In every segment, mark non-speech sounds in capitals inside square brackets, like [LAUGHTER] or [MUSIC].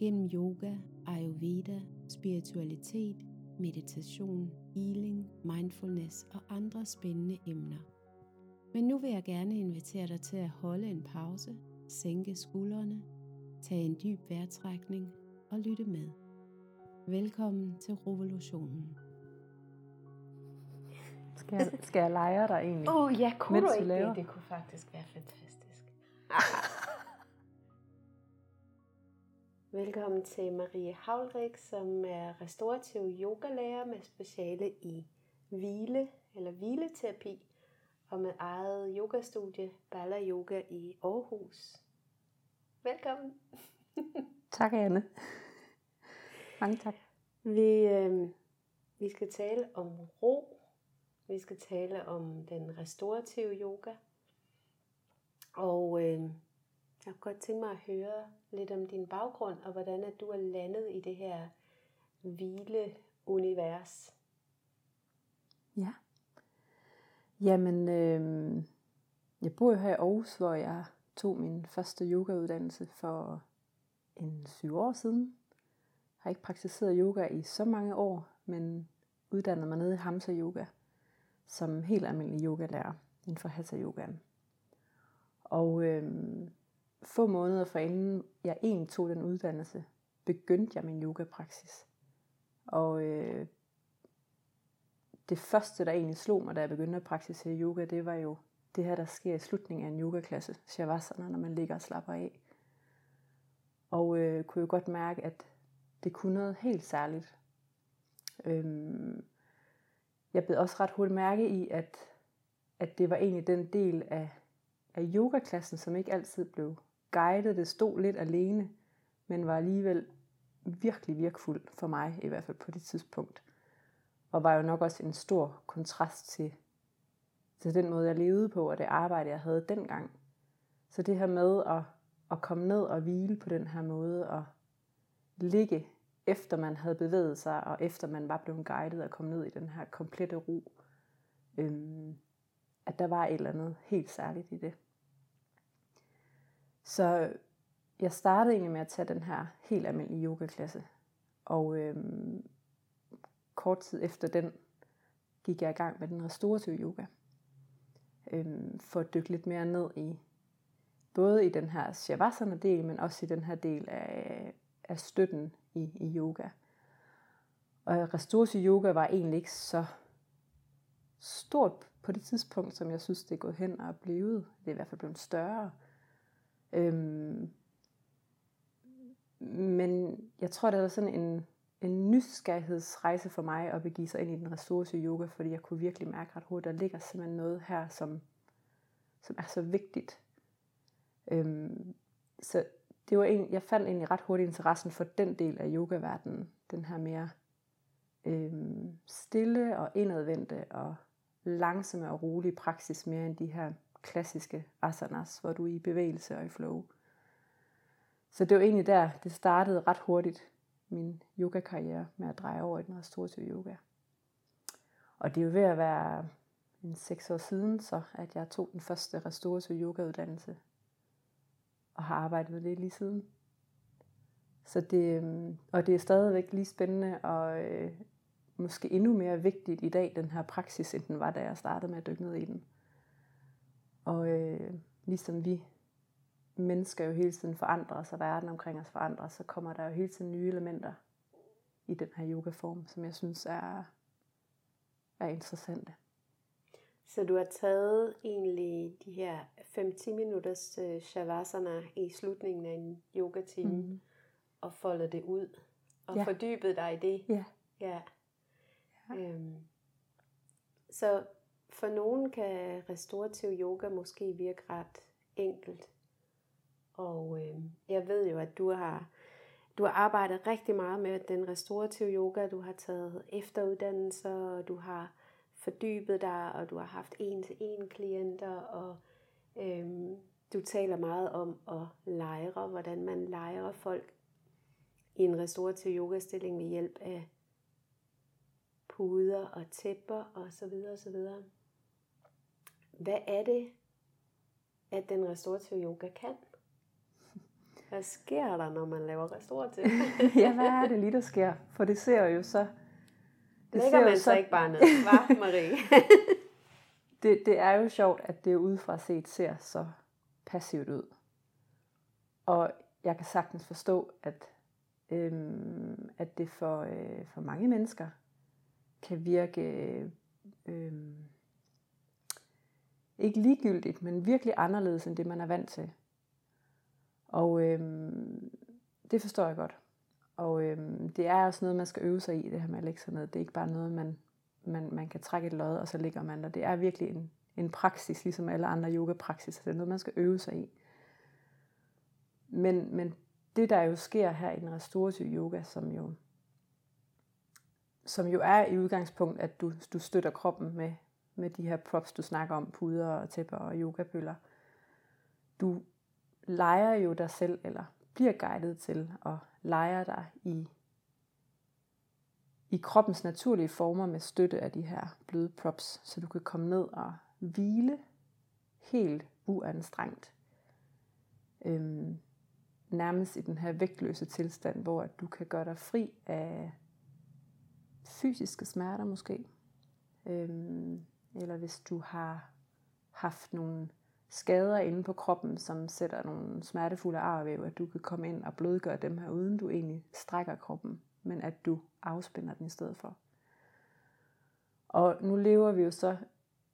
gennem yoga, ayurveda, spiritualitet, meditation, healing, mindfulness og andre spændende emner. Men nu vil jeg gerne invitere dig til at holde en pause, sænke skuldrene, tage en dyb vejrtrækning og lytte med. Velkommen til revolutionen. Skal jeg, skal jeg lege dig egentlig? Åh oh, ja, kunne mens du ikke det? Det kunne faktisk være fantastisk. Velkommen til Marie Havlrik, som er restaurativ yogalærer med speciale i hvile eller hvileterapi og med eget yogastudie Bala Yoga i Aarhus. Velkommen. [LAUGHS] Tak, Anne. Mange tak. Vi, øh, vi skal tale om ro. Vi skal tale om den restaurative yoga. Og øh, jeg kunne godt tænke mig at høre lidt om din baggrund, og hvordan at du er landet i det her hvile-univers. Ja. Jamen, øh, jeg bor jo her i Aarhus, hvor jeg tog min første yogauddannelse for en syv år siden. Jeg har ikke praktiseret yoga i så mange år, men uddannede mig nede i Hamsa Yoga som helt almindelig yogalærer inden for Hatha Yogaen. Og øh, få måneder forinden jeg egentlig tog den uddannelse, begyndte jeg min yogapraksis. Og øh, det første, der egentlig slog mig, da jeg begyndte at praktisere yoga, det var jo det her, der sker i slutningen af en yogaklasse, shavasana, når man ligger og slapper af. Og øh, kunne jo godt mærke, at det kunne noget helt særligt. Øhm, jeg blev også ret hurtigt mærke i, at, at det var egentlig den del af, af yogaklassen, som ikke altid blev guidede Det stod lidt alene, men var alligevel virkelig virkfuld for mig, i hvert fald på det tidspunkt. Og var jo nok også en stor kontrast til, til den måde, jeg levede på, og det arbejde, jeg havde dengang. Så det her med at, at komme ned og hvile på den her måde, og ligge efter man havde bevæget sig, og efter man var blevet guidet og kom ned i den her komplette ro, øhm, at der var et eller andet helt særligt i det. Så øh, jeg startede egentlig med at tage den her helt almindelige yogaklasse, og øhm, kort tid efter den gik jeg i gang med den restorative yoga, øhm, for at dykke lidt mere ned i både i den her shavasana-del, men også i den her del af, af støtten i, i yoga. Og restorative yoga var egentlig ikke så stort på det tidspunkt, som jeg synes, det er gået hen og er blevet. Det er i hvert fald blevet større. Øhm, men jeg tror, det var sådan en, en nysgerrighedsrejse for mig at begive sig ind i den ressource yoga, fordi jeg kunne virkelig mærke ret hurtigt, at der ligger simpelthen noget her, som, som er så vigtigt. Øhm, så det var en, jeg fandt egentlig ret hurtigt interessen for den del af yogaverdenen. Den her mere øhm, stille og indadvendte og langsomme og rolige praksis, mere end de her klassiske asanas, hvor du er i bevægelse og i flow. Så det var egentlig der, det startede ret hurtigt, min yogakarriere med at dreje over i den restorative yoga. Og det er jo ved at være en seks år siden, så at jeg tog den første restorative yogauddannelse og har arbejdet med det lige siden. Så det, øhm, og det er stadigvæk lige spændende og øh, måske endnu mere vigtigt i dag, den her praksis, end den var, da jeg startede med at dykke ned i den. Og øh, ligesom vi mennesker jo hele tiden forandrer os, og verden omkring os forandrer så kommer der jo hele tiden nye elementer i den her yogaform, som jeg synes er, er interessante. Så du har taget egentlig de her 5-10 minutters øh, shavasana i slutningen af en yogatime, mm. og foldet det ud, og Ja. fordybet dig i det. Ja. Ja. Øhm, så for nogen kan restorativ yoga måske virke ret enkelt. Og øh, jeg ved jo, at du har du har arbejdet rigtig meget med den restorative yoga, du har taget efteruddannelser, og du har fordybet dig, og du har haft en-til-en klienter, og øh, du taler meget om at lejre, hvordan man lejrer folk i en restorativ yogastilling ved hjælp af puder og tæpper og så videre og så videre. Hvad er det, at den restaurative yoga kan? Hvad sker der, når man laver restaurativ? [LAUGHS] ja, hvad er det lige, der sker? For det ser jo så... Det Lægger man så, så ikke bare ned, hva, [LAUGHS] Marie? [LAUGHS] det, det er jo sjovt, at det udefra set ser så passivt ud. Og jeg kan sagtens forstå, at, øhm, at det for, øh, for mange mennesker kan virke øhm, ikke ligegyldigt, men virkelig anderledes end det, man er vant til. Og øhm, det forstår jeg godt. Og øhm, det er også noget, man skal øve sig i, det her med at lægge sig ned. Det er ikke bare noget, man, man, man kan trække et lod, og så ligger man der. Det er virkelig en, en praksis, ligesom alle andre yoga-praksiser. Det er noget, man skal øve sig i. Men, men det, der jo sker her i den restorative yoga, som jo, som jo er i udgangspunkt, at du, du støtter kroppen med, med de her props, du snakker om, puder og tæpper og yogabøller. Du leger jo dig selv, eller bliver guidet til at lege dig i, i kroppens naturlige former med støtte af de her bløde props, så du kan komme ned og hvile helt uanstrengt. Øhm, nærmest i den her vægtløse tilstand, hvor du kan gøre dig fri af fysiske smerter måske. Øhm, eller hvis du har haft nogle skader inde på kroppen, som sætter nogle smertefulde arvæv, at du kan komme ind og blødgøre dem her, uden du egentlig strækker kroppen, men at du afspænder den i stedet for. Og nu lever vi jo så,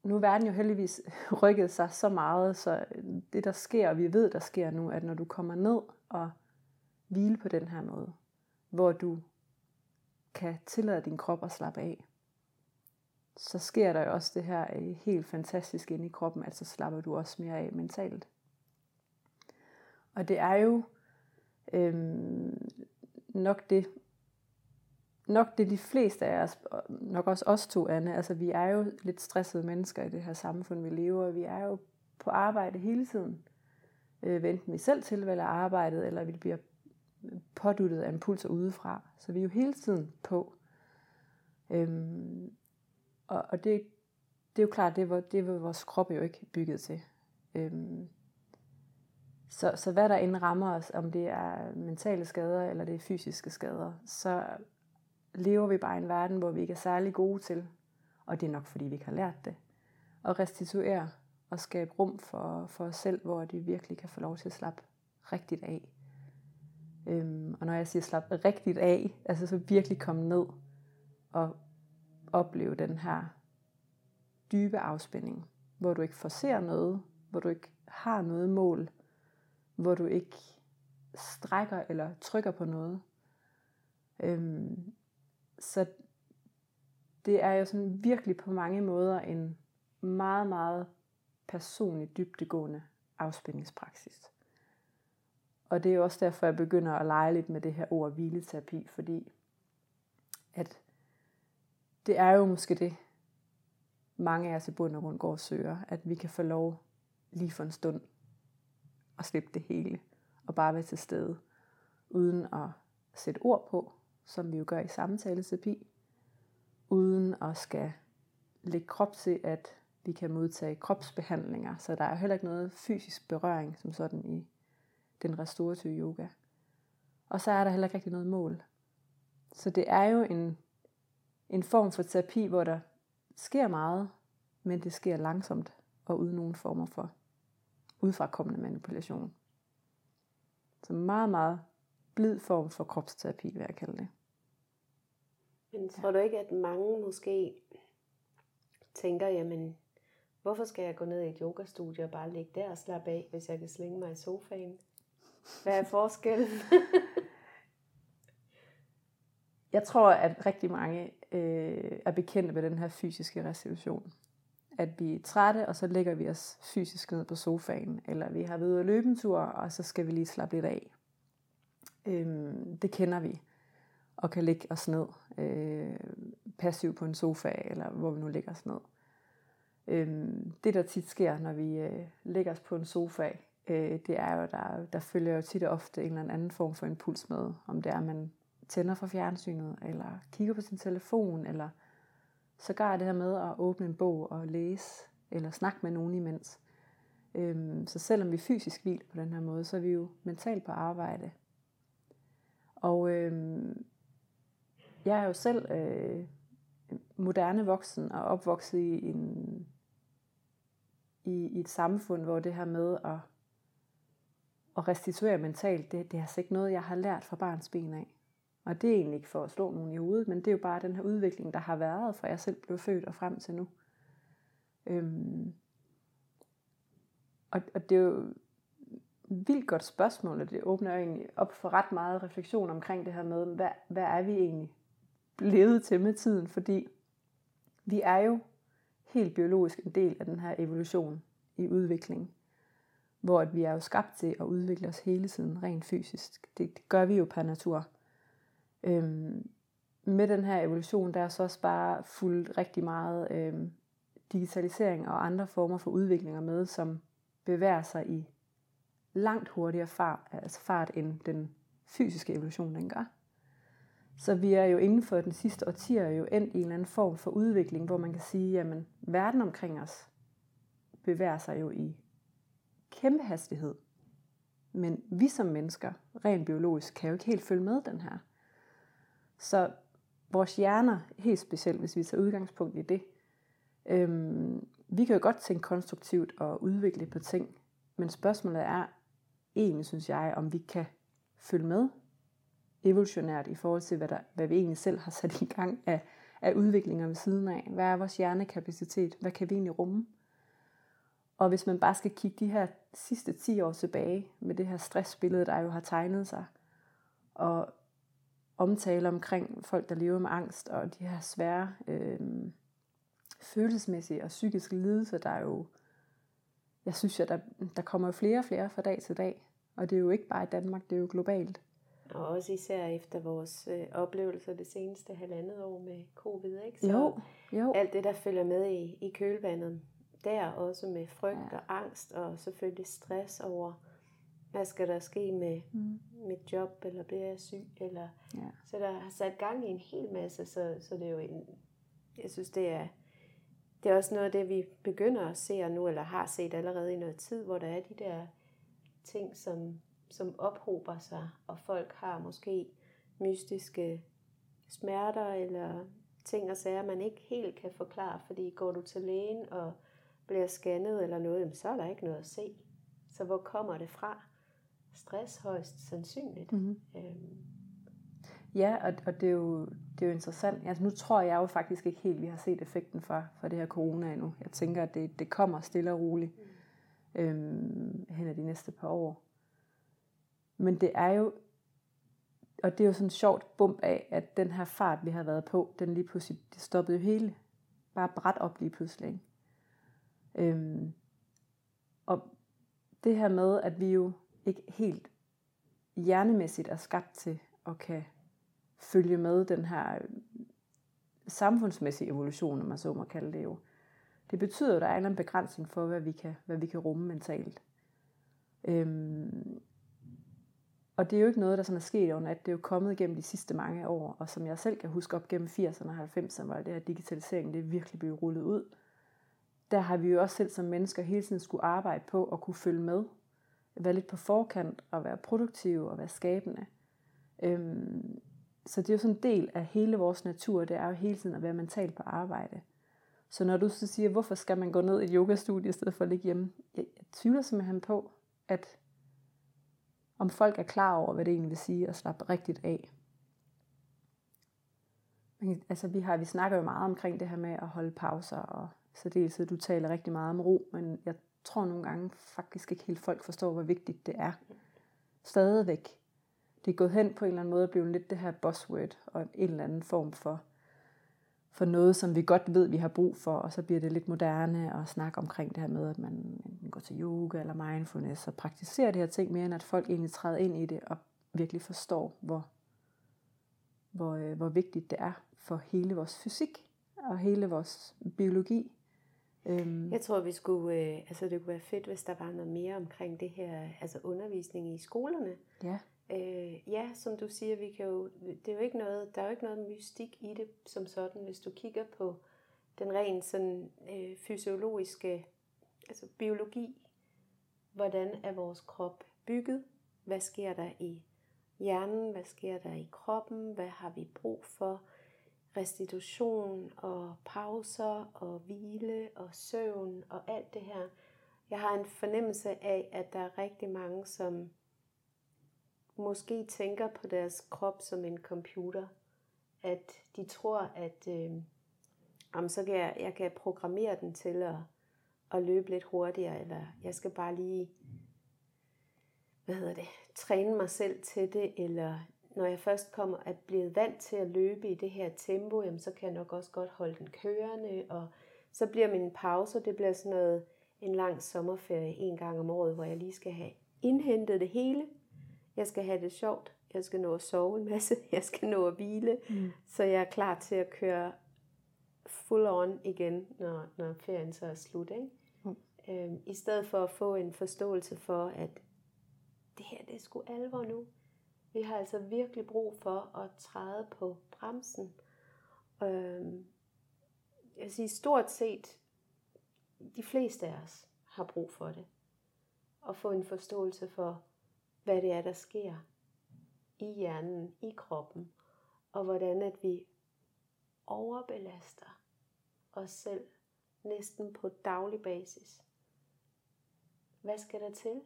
nu er verden jo heldigvis [LAUGHS] rykket sig så meget, så det der sker, og vi ved, der sker nu, at når du kommer ned og hvile på den her måde, hvor du kan tillade din krop at slappe af, så sker der jo også det her øh, helt fantastisk inde i kroppen, altså slapper du også mere af mentalt. Og det er jo øhm, nok det, nok det de fleste af os, nok også os to, Anne, altså vi er jo lidt stressede mennesker i det her samfund, vi lever, vi er jo på arbejde hele tiden. Øh, enten vi selv tilvælger arbejdet, eller vi bliver påduttet af impulser udefra. Så vi er jo hele tiden på. Øhm, og, og det, det er jo klart, det var, det var vores krop jo ikke bygget til. Øhm, så, så hvad der end rammer os, om det er mentale skader eller det er fysiske skader, så lever vi bare i en verden, hvor vi ikke er særlig gode til, og det er nok fordi vi ikke har lært det, at restituere og skabe rum for, for os selv, hvor vi virkelig kan få lov til at slappe rigtigt af. Øhm, og når jeg siger slappe rigtigt af, altså så virkelig komme ned og opleve den her dybe afspænding, hvor du ikke forser noget, hvor du ikke har noget mål, hvor du ikke strækker eller trykker på noget. Øhm, så det er jo sådan virkelig på mange måder en meget, meget personlig, dybdegående afspændingspraksis. Og det er jo også derfor, jeg begynder at lege lidt med det her ord hvileterapi, fordi at det er jo måske det, mange af os i bund og grund går og søger, at vi kan få lov lige for en stund at slippe det hele, og bare være til stede, uden at sætte ord på, som vi jo gør i samtaleterapi, uden at skal lægge krop til, at vi kan modtage kropsbehandlinger, så der er heller ikke noget fysisk berøring som sådan i den restorative yoga. Og så er der heller ikke rigtig noget mål. Så det er jo en en form for terapi, hvor der sker meget, men det sker langsomt og uden nogen former for udfrakommende manipulation. Så meget, meget blid form for kropsterapi, vil jeg kalde det. Men tror du ikke, at mange måske tænker, jamen, hvorfor skal jeg gå ned i et yogastudie og bare ligge der og slappe af, hvis jeg kan slinge mig i sofaen? Hvad er forskellen? [LAUGHS] jeg tror, at rigtig mange øh, er bekendte med den her fysiske restitution. At vi er trætte, og så lægger vi os fysisk ned på sofaen. Eller vi har været ude at løbe en tur, og så skal vi lige slappe lidt af. Øh, det kender vi, og kan ligge os ned øh, passiv på en sofa, eller hvor vi nu ligger os ned. Øh, det, der tit sker, når vi øh, ligger os på en sofa, øh, det er jo, der, der følger jo tit og ofte en eller anden form for impuls med. Om det er, at man tænder for fjernsynet, eller kigger på sin telefon, eller sågar det her med at åbne en bog og læse, eller snakke med nogen imens. Øhm, så selvom vi fysisk hviler på den her måde, så er vi jo mentalt på arbejde. Og øhm, jeg er jo selv øh, moderne voksen og opvokset i, en, i, i et samfund, hvor det her med at, at restituere mentalt, det, det er altså ikke noget, jeg har lært fra barns ben af. Og det er egentlig ikke for at slå nogen i hovedet, men det er jo bare den her udvikling, der har været, fra jeg selv blev født og frem til nu. Øhm, og, og det er jo et vildt godt spørgsmål, og det åbner jo egentlig op for ret meget refleksion omkring det her med, hvad, hvad er vi egentlig blevet til med tiden, fordi vi er jo helt biologisk en del af den her evolution i udvikling, hvor at vi er jo skabt til at udvikle os hele tiden rent fysisk. Det, det gør vi jo per natur. Øhm, med den her evolution, der er så også bare fuldt rigtig meget øhm, digitalisering og andre former for udviklinger med, som bevæger sig i langt hurtigere fart, altså fart end den fysiske evolution den gør. Så vi er jo inden for den sidste årtier jo endt i en eller anden form for udvikling, hvor man kan sige, at verden omkring os bevæger sig jo i kæmpe hastighed. Men vi som mennesker, rent biologisk, kan jo ikke helt følge med den her. Så vores hjerner, helt specielt hvis vi tager udgangspunkt i det, øhm, vi kan jo godt tænke konstruktivt og udvikle på ting, men spørgsmålet er egentlig, synes jeg, om vi kan følge med evolutionært i forhold til, hvad, der, hvad vi egentlig selv har sat i gang af, af udviklinger ved siden af. Hvad er vores hjernekapacitet? Hvad kan vi egentlig rumme? Og hvis man bare skal kigge de her sidste 10 år tilbage med det her stressbillede, der jo har tegnet sig, og omtale omkring folk, der lever med angst, og de her svære øh, følelsesmæssige og psykiske lidelser, der er jo, jeg synes, at der, der kommer jo flere og flere fra dag til dag. Og det er jo ikke bare i Danmark, det er jo globalt. Og også især efter vores øh, oplevelser det seneste halvandet år med covid, ikke? Så jo, jo. alt det, der følger med i, i kølvandet, der også med frygt ja. og angst, og selvfølgelig stress over, hvad skal der ske med mm. mit job, eller bliver jeg syg, eller... Ja. Så der har sat gang i en hel masse, så, så det er jo en... Jeg synes, det er, det er også noget af det, vi begynder at se nu, eller har set allerede i noget tid, hvor der er de der ting, som som ophober sig, og folk har måske mystiske smerter eller ting og sager, man ikke helt kan forklare, fordi går du til lægen og bliver scannet eller noget, så er der ikke noget at se. Så hvor kommer det fra? Stress højst sandsynligt. Mm-hmm. Øhm. Ja, og, og det, er jo, det er jo interessant. Altså, nu tror jeg jo faktisk ikke helt, vi har set effekten fra, fra det her corona endnu. Jeg tænker, at det, det kommer stille og roligt mm. øhm, hen ad de næste par år. Men det er jo, og det er jo sådan et sjovt bump af, at den her fart, vi har været på, den lige pludselig, det stoppede jo hele, bare bræt op lige pludselig. Ikke? Øhm, og det her med, at vi jo ikke helt hjernemæssigt er skabt til at kan følge med den her øh, samfundsmæssige evolution, om man så må kalde det jo. Det betyder at der er en begrænsning for, hvad vi kan, hvad vi kan rumme mentalt. Øhm, og det er jo ikke noget, der sådan er sket over nat. Det er jo kommet igennem de sidste mange år. Og som jeg selv kan huske op gennem 80'erne og 90'erne, var det her digitalisering, det virkelig blev rullet ud. Der har vi jo også selv som mennesker hele tiden skulle arbejde på at kunne følge med. Være lidt på forkant og være produktive og være skabende. Øhm, så det er jo sådan en del af hele vores natur, det er jo hele tiden at være mentalt på arbejde. Så når du så siger, hvorfor skal man gå ned i et yogastudie i stedet for at ligge hjemme? Jeg, jeg tvivler simpelthen på, at om folk er klar over, hvad det egentlig vil sige at slappe rigtigt af. Men, altså, vi, har, vi snakker jo meget omkring det her med at holde pauser, og så det du taler rigtig meget om ro, men jeg tror nogle gange faktisk ikke helt folk forstår, hvor vigtigt det er. Stadigvæk. Det er gået hen på en eller anden måde at blive lidt det her buzzword, og en eller anden form for for noget, som vi godt ved, vi har brug for, og så bliver det lidt moderne at snakke omkring det her med, at man går til yoga eller mindfulness og praktiserer de her ting mere, end at folk egentlig træder ind i det og virkelig forstår, hvor, hvor, øh, hvor vigtigt det er for hele vores fysik og hele vores biologi. Øhm. Jeg tror, vi skulle, øh, altså det kunne være fedt, hvis der var noget mere omkring det her, altså undervisning i skolerne. Ja. Øh, ja, som du siger, vi kan jo, det er jo ikke noget, der er jo ikke noget mystik i det som sådan, hvis du kigger på den rent sådan øh, fysiologiske, altså biologi. Hvordan er vores krop bygget? Hvad sker der i hjernen? Hvad sker der i kroppen? Hvad har vi brug for? Restitution og pauser og hvile og søvn og alt det her. Jeg har en fornemmelse af, at der er rigtig mange, som måske tænker på deres krop som en computer. At de tror, at øh, jamen, så kan jeg, jeg kan programmere den til at, at løbe lidt hurtigere, eller jeg skal bare lige hvad hedder det, træne mig selv til det, eller når jeg først kommer at blive vant til at løbe i det her tempo, jamen, så kan jeg nok også godt holde den kørende, og så bliver min pause, det bliver sådan noget, en lang sommerferie en gang om året, hvor jeg lige skal have indhentet det hele, jeg skal have det sjovt. Jeg skal nå at sove en masse. [LAUGHS] Jeg skal nå at hvile. Mm. Så jeg er klar til at køre full on igen, når, når ferien så er slut. Ikke? Mm. Øhm, I stedet for at få en forståelse for, at det her det er sgu alvor nu. Vi har altså virkelig brug for at træde på bremsen. Øh, jeg vil sige, stort set de fleste af os har brug for det. Og få en forståelse for, hvad det er, der sker i hjernen, i kroppen, og hvordan at vi overbelaster os selv næsten på daglig basis. Hvad skal der til?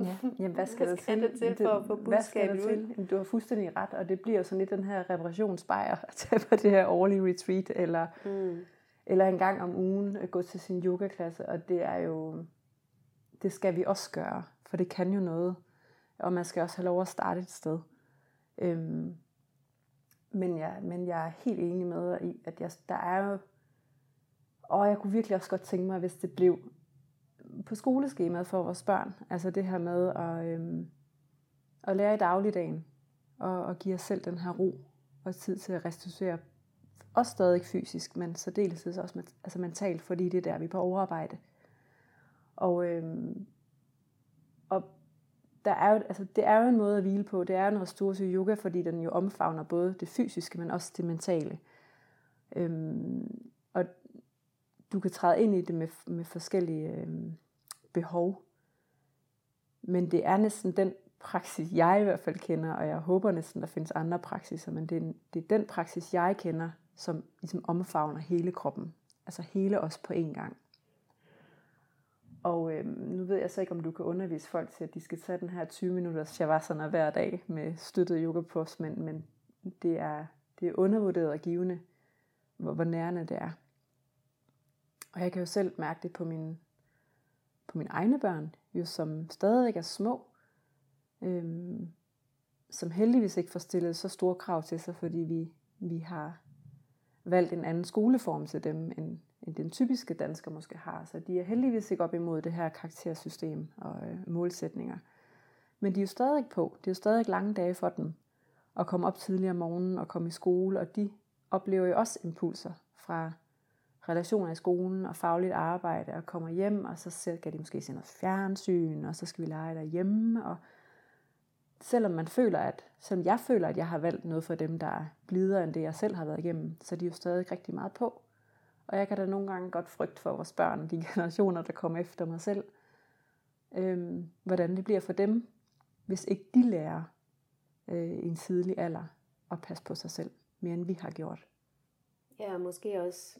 Ja, jamen, hvad skal, hvad skal der til, der til for at få budskabet ud? Til? Du har fuldstændig ret, og det bliver sådan lidt den her reparationsbejr [LAUGHS] at tage på det her årlige retreat, eller, mm. eller en gang om ugen at gå til sin yogaklasse, og det er jo, det skal vi også gøre, for det kan jo noget og man skal også have lov at starte et sted. Øhm, men, jeg, men jeg er helt enig med dig i, at jeg, der er jo, og jeg kunne virkelig også godt tænke mig, hvis det blev på skoleskemaet for vores børn. Altså det her med at, øhm, at lære i dagligdagen, og, og give os selv den her ro og tid til at restituere. Også stadig fysisk, men særdeles også altså mentalt, fordi det er der, vi er på overarbejde. Og, øhm, og der er jo, altså, det er jo en måde at hvile på. Det er en restorativ yoga, fordi den jo omfavner både det fysiske, men også det mentale. Øhm, du kan træde ind i det med, med forskellige øh, behov. Men det er næsten den praksis, jeg i hvert fald kender, og jeg håber næsten, der findes andre praksiser, men det er, det er den praksis, jeg kender, som ligesom omfavner hele kroppen. Altså hele os på én gang. Og øh, nu ved jeg så ikke, om du kan undervise folk til, at de skal tage den her 20 minutters shavasana hver dag med støttet yoga pose, men, men det, er, det er undervurderet og givende, hvor, hvor nærende det er. Og jeg kan jo selv mærke det på mine, på mine egne børn, jo som stadig er små, øhm, som heldigvis ikke får stillet så store krav til sig, fordi vi, vi har valgt en anden skoleform til dem, end, end den typiske dansker måske har. Så de er heldigvis ikke op imod det her karaktersystem og øh, målsætninger. Men de er jo stadig på. Det er jo stadig lange dage for dem at komme op tidligere om morgenen og komme i skole, og de oplever jo også impulser fra relationer i skolen og fagligt arbejde, og kommer hjem, og så skal de måske se noget fjernsyn, og så skal vi lege derhjemme, og selvom man føler, at, selvom jeg føler, at jeg har valgt noget for dem, der er blidere end det, jeg selv har været igennem, så er de jo stadig rigtig meget på. Og jeg kan da nogle gange godt frygte for vores børn, de [LAUGHS] generationer, der kommer efter mig selv, øhm, hvordan det bliver for dem, hvis ikke de lærer øh, i en tidlig alder at passe på sig selv, mere end vi har gjort. Ja, måske også,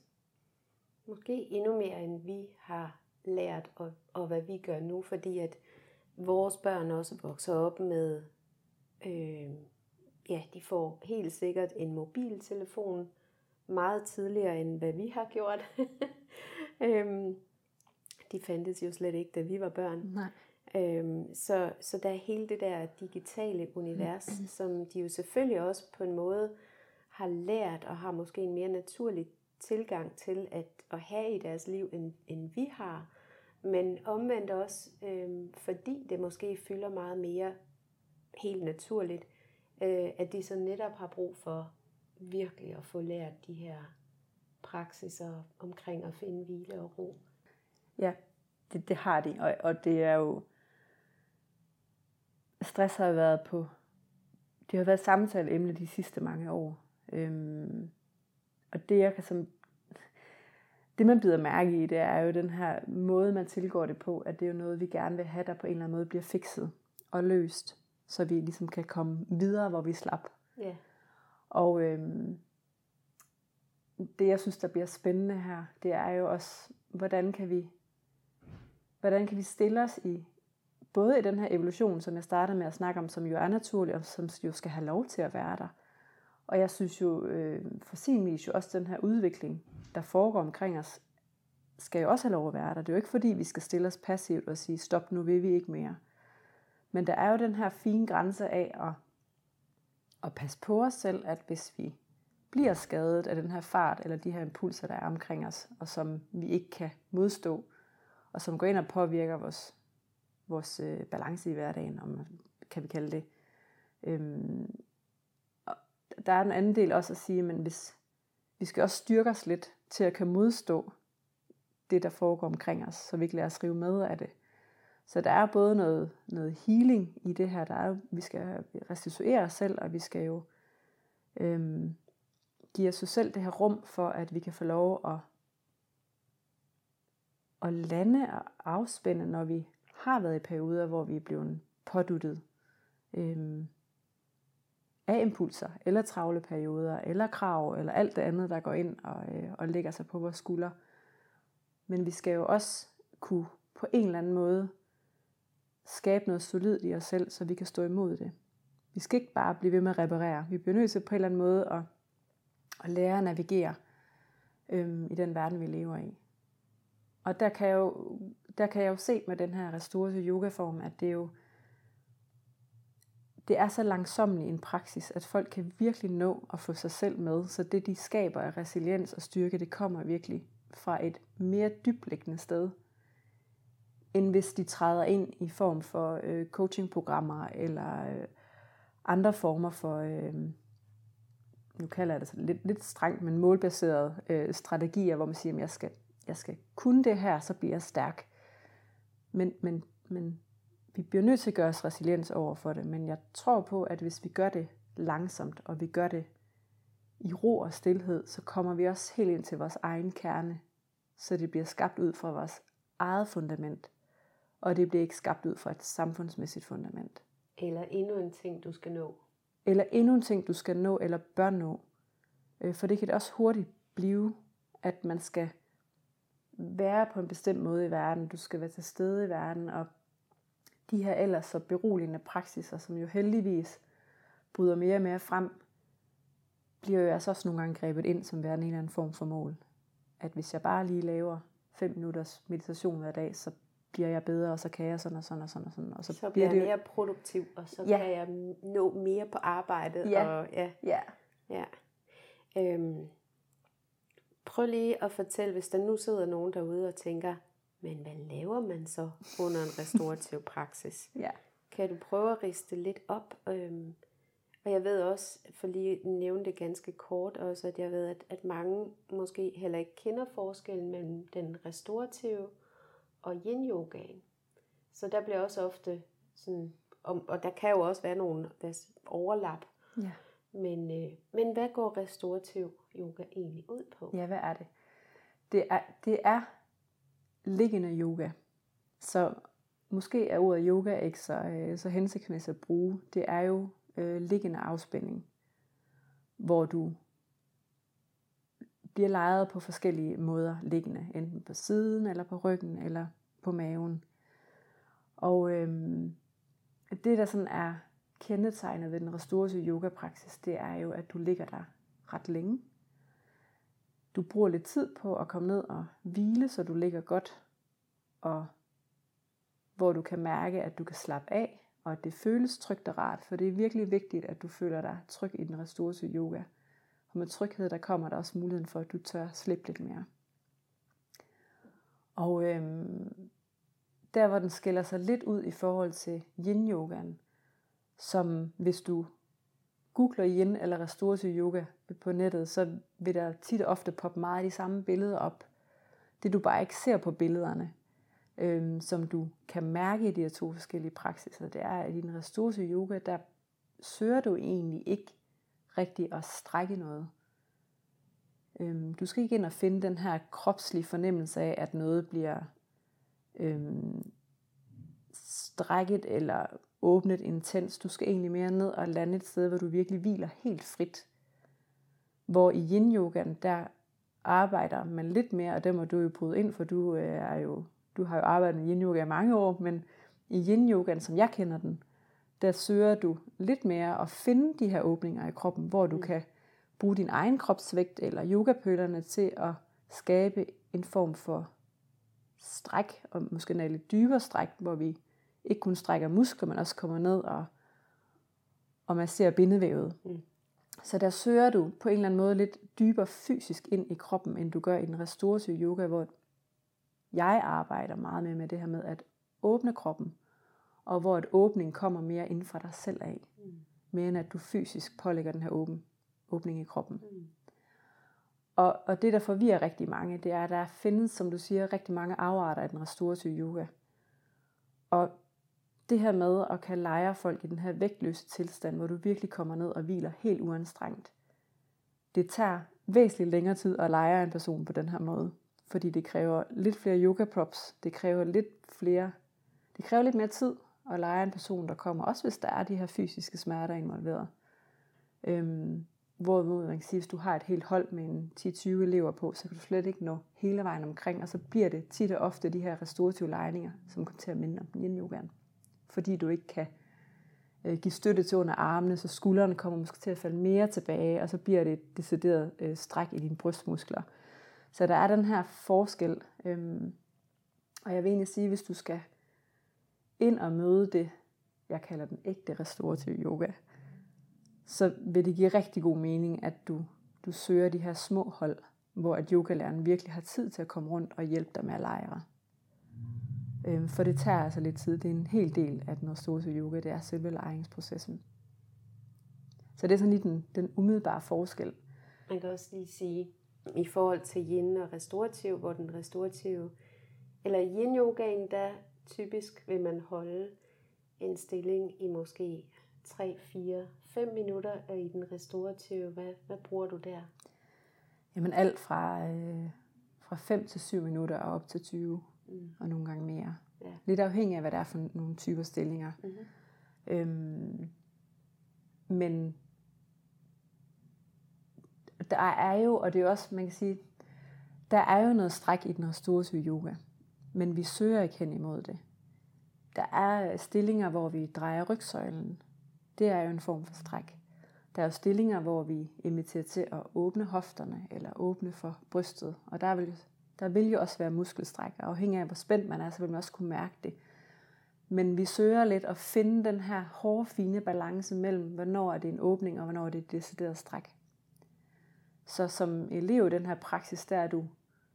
måske endnu mere end vi har lært, og, og hvad vi gør nu, fordi at vores børn også vokser op med, øh, ja, de får helt sikkert en mobiltelefon, meget tidligere, end hvad vi har gjort. [LAUGHS] øhm, de fandtes jo slet ikke, da vi var børn. Nej. Øhm, så, så der er hele det der digitale univers, mm. som de jo selvfølgelig også på en måde har lært og har måske en mere naturlig tilgang til at, at have i deres liv, end, end vi har. Men omvendt også, øh, fordi det måske fylder meget mere helt naturligt, øh, at de så netop har brug for virkelig at få lært de her praksiser omkring at finde hvile og ro. Ja, det, det har de, og, og det er jo, stress har været på, det har været samtaleemne de sidste mange år. Øhm, og det jeg kan som, det man bider mærke i, det er jo den her måde, man tilgår det på, at det er jo noget, vi gerne vil have, der på en eller anden måde bliver fikset og løst, så vi ligesom kan komme videre, hvor vi slap. Ja. Og øhm, det, jeg synes, der bliver spændende her, det er jo også, hvordan kan vi, hvordan kan vi stille os i, både i den her evolution, som jeg startede med at snakke om, som jo er naturlig, og som jo skal have lov til at være der. Og jeg synes jo øh, for sin vis jo også den her udvikling, der foregår omkring os, skal jo også have lov at være der. Det er jo ikke fordi, vi skal stille os passivt og sige, stop, nu vil vi ikke mere. Men der er jo den her fine grænse af at, at passe på os selv, at hvis vi bliver skadet af den her fart, eller de her impulser, der er omkring os, og som vi ikke kan modstå, og som går ind og påvirker vores, vores øh, balance i hverdagen, om kan vi kalde det. Øhm, der er en anden del også at sige, men hvis vi skal også styrke os lidt til at kan modstå det, der foregår omkring os, så vi ikke lader os rive med af det. Så der er både noget, noget healing i det her, der er, vi skal restituere os selv, og vi skal jo øhm, give os selv det her rum for, at vi kan få lov at, at lande og afspænde, når vi har været i perioder, hvor vi er blevet påduttet øhm, af impulser, eller travle perioder, eller krav, eller alt det andet, der går ind og, øh, og lægger sig på vores skuldre. Men vi skal jo også kunne på en eller anden måde skabe noget solidt i os selv, så vi kan stå imod det. Vi skal ikke bare blive ved med at reparere. Vi bliver nødt til på en eller anden måde at, at lære at navigere øhm, i den verden, vi lever i. Og der kan, jeg jo, der kan jeg jo se med den her restorative yogaform, at det er jo det er så langsomlig en praksis, at folk kan virkelig nå at få sig selv med. Så det, de skaber af resiliens og styrke, det kommer virkelig fra et mere dybliggende sted, end hvis de træder ind i form for øh, coachingprogrammer eller øh, andre former for, øh, nu kalder jeg det lidt, lidt strengt, men målbaserede øh, strategier, hvor man siger, at jeg skal, jeg skal kunne det her, så bliver jeg stærk. Men, men, men vi bliver nødt til at gøre os resiliens over for det, men jeg tror på, at hvis vi gør det langsomt, og vi gør det i ro og stillhed, så kommer vi også helt ind til vores egen kerne, så det bliver skabt ud fra vores eget fundament, og det bliver ikke skabt ud fra et samfundsmæssigt fundament. Eller endnu en ting, du skal nå. Eller endnu en ting, du skal nå eller bør nå. Øh, for det kan det også hurtigt blive, at man skal være på en bestemt måde i verden. Du skal være til stede i verden, og de her ellers så beroligende praksiser, som jo heldigvis bryder mere og mere frem, bliver jo altså også nogle gange grebet ind som værende en eller anden form for mål. At hvis jeg bare lige laver 5 minutters meditation hver dag, så bliver jeg bedre, og så kan jeg sådan og sådan og sådan og sådan. Og så, så bliver jeg det... mere produktiv, og så ja. kan jeg nå mere på arbejdet. Ja. Og, ja. ja. ja. Øhm, prøv lige at fortælle, hvis der nu sidder nogen derude og tænker, men hvad laver man så under en restaurativ praksis? [LAUGHS] ja. Kan du prøve at riste lidt op? Øhm, og jeg ved også, for lige nævne det ganske kort også, at jeg ved, at, at mange måske heller ikke kender forskellen mellem den restaurative og yin yogaen. Så der bliver også ofte sådan, og, og der kan jo også være nogle overlap. Ja. Men, øh, men hvad går restaurativ yoga egentlig ud på? Ja, hvad er det? Det er, det er liggende yoga. Så måske er ordet yoga ikke så, øh, så hensigtsmæssigt at bruge. Det er jo øh, liggende afspænding, hvor du bliver lejet på forskellige måder liggende, enten på siden, eller på ryggen, eller på maven. Og øhm, det, der sådan er kendetegnet ved den restorative yoga-praksis, det er jo, at du ligger der ret længe. Du bruger lidt tid på at komme ned og hvile, så du ligger godt, og hvor du kan mærke, at du kan slappe af, og at det føles trygt og rart, for det er virkelig vigtigt, at du føler dig tryg i den restorative yoga. Og med tryghed, der kommer der også muligheden for, at du tør slippe lidt mere. Og øhm, der hvor den skiller sig lidt ud i forhold til yin-yogaen, som hvis du googler yin eller restorative yoga på nettet, så vil der tit og ofte poppe meget af de samme billeder op. Det du bare ikke ser på billederne, øhm, som du kan mærke i de her to forskellige praksiser, det er, at i den restorative yoga, der søger du egentlig ikke rigtig at strække noget. Øhm, du skal ikke ind og finde den her kropslige fornemmelse af, at noget bliver øhm, strækket eller åbnet intens. Du skal egentlig mere ned og lande et sted, hvor du virkelig hviler helt frit. Hvor i yin yogaen der arbejder man lidt mere, og der må du jo bryde ind, for du, øh, er jo, du har jo arbejdet med yin yoga i mange år, men i yin yogaen, som jeg kender den, der søger du lidt mere at finde de her åbninger i kroppen, hvor du mm. kan bruge din egen kropsvægt eller yogapølerne til at skabe en form for stræk, og måske en lidt dybere stræk, hvor vi ikke kun strækker muskler, men også kommer ned og, og masserer bindevævet. Mm. Så der søger du på en eller anden måde lidt dybere fysisk ind i kroppen, end du gør i den restorative yoga, hvor jeg arbejder meget med, med det her med at åbne kroppen, og hvor et åbning kommer mere inden fra dig selv af, mm. mere end at du fysisk pålægger den her åben, åbning i kroppen. Mm. Og, og det, der forvirrer rigtig mange, det er, at der findes, som du siger, rigtig mange afarter i den restorative yoga. Og det her med at kan lejre folk i den her vægtløse tilstand, hvor du virkelig kommer ned og hviler helt uanstrengt, det tager væsentligt længere tid at lejre en person på den her måde. Fordi det kræver lidt flere yoga props, det kræver lidt flere, det kræver lidt mere tid at lejre en person, der kommer, også hvis der er de her fysiske smerter involveret. Øhm, Hvorimod man kan sige, hvis du har et helt hold med en 10-20 elever på, så kan du slet ikke nå hele vejen omkring, og så bliver det tit og ofte de her restorative lejninger, som kommer til at minde om yin yogaen. Fordi du ikke kan øh, give støtte til under armene, så skuldrene kommer måske til at falde mere tilbage, og så bliver det et decideret øh, stræk i dine brystmuskler. Så der er den her forskel. Øhm, og jeg vil egentlig sige, hvis du skal ind og møde det, jeg kalder den ægte restorative yoga, så vil det give rigtig god mening, at du, du søger de her små hold, hvor at yogalæreren virkelig har tid til at komme rundt og hjælpe dig med at lejre. Øhm, for det tager altså lidt tid. Det er en hel del af den restorative yoga, det er selve lejringsprocessen. Så det er sådan lige den, den umiddelbare forskel. Man kan også lige sige, i forhold til yin og restorativ, hvor den restorative, eller yin yogaen, der typisk vil man holde en stilling i måske 3, 4, 5 minutter er i den restaurative. Hvad, hvad bruger du der? Jamen alt fra, øh, fra 5 til 7 minutter og op til 20, mm. og nogle gange mere. Ja. Lidt afhængig af, hvad det er for nogle typer stillinger. Mm-hmm. Øhm, men der er jo, og det er også, man kan sige, der er jo noget stræk i den restaurative yoga, men vi søger ikke hen imod det. Der er stillinger, hvor vi drejer rygsøjlen, det er jo en form for stræk. Der er jo stillinger, hvor vi inviterer til at åbne hofterne eller åbne for brystet. Og der vil, der vil jo også være muskelstræk, og afhængig af hvor spændt man er, så vil man også kunne mærke det. Men vi søger lidt at finde den her hårde, fine balance mellem, hvornår er det en åbning, og hvornår er det et decideret stræk. Så som elev i den her praksis, der er du,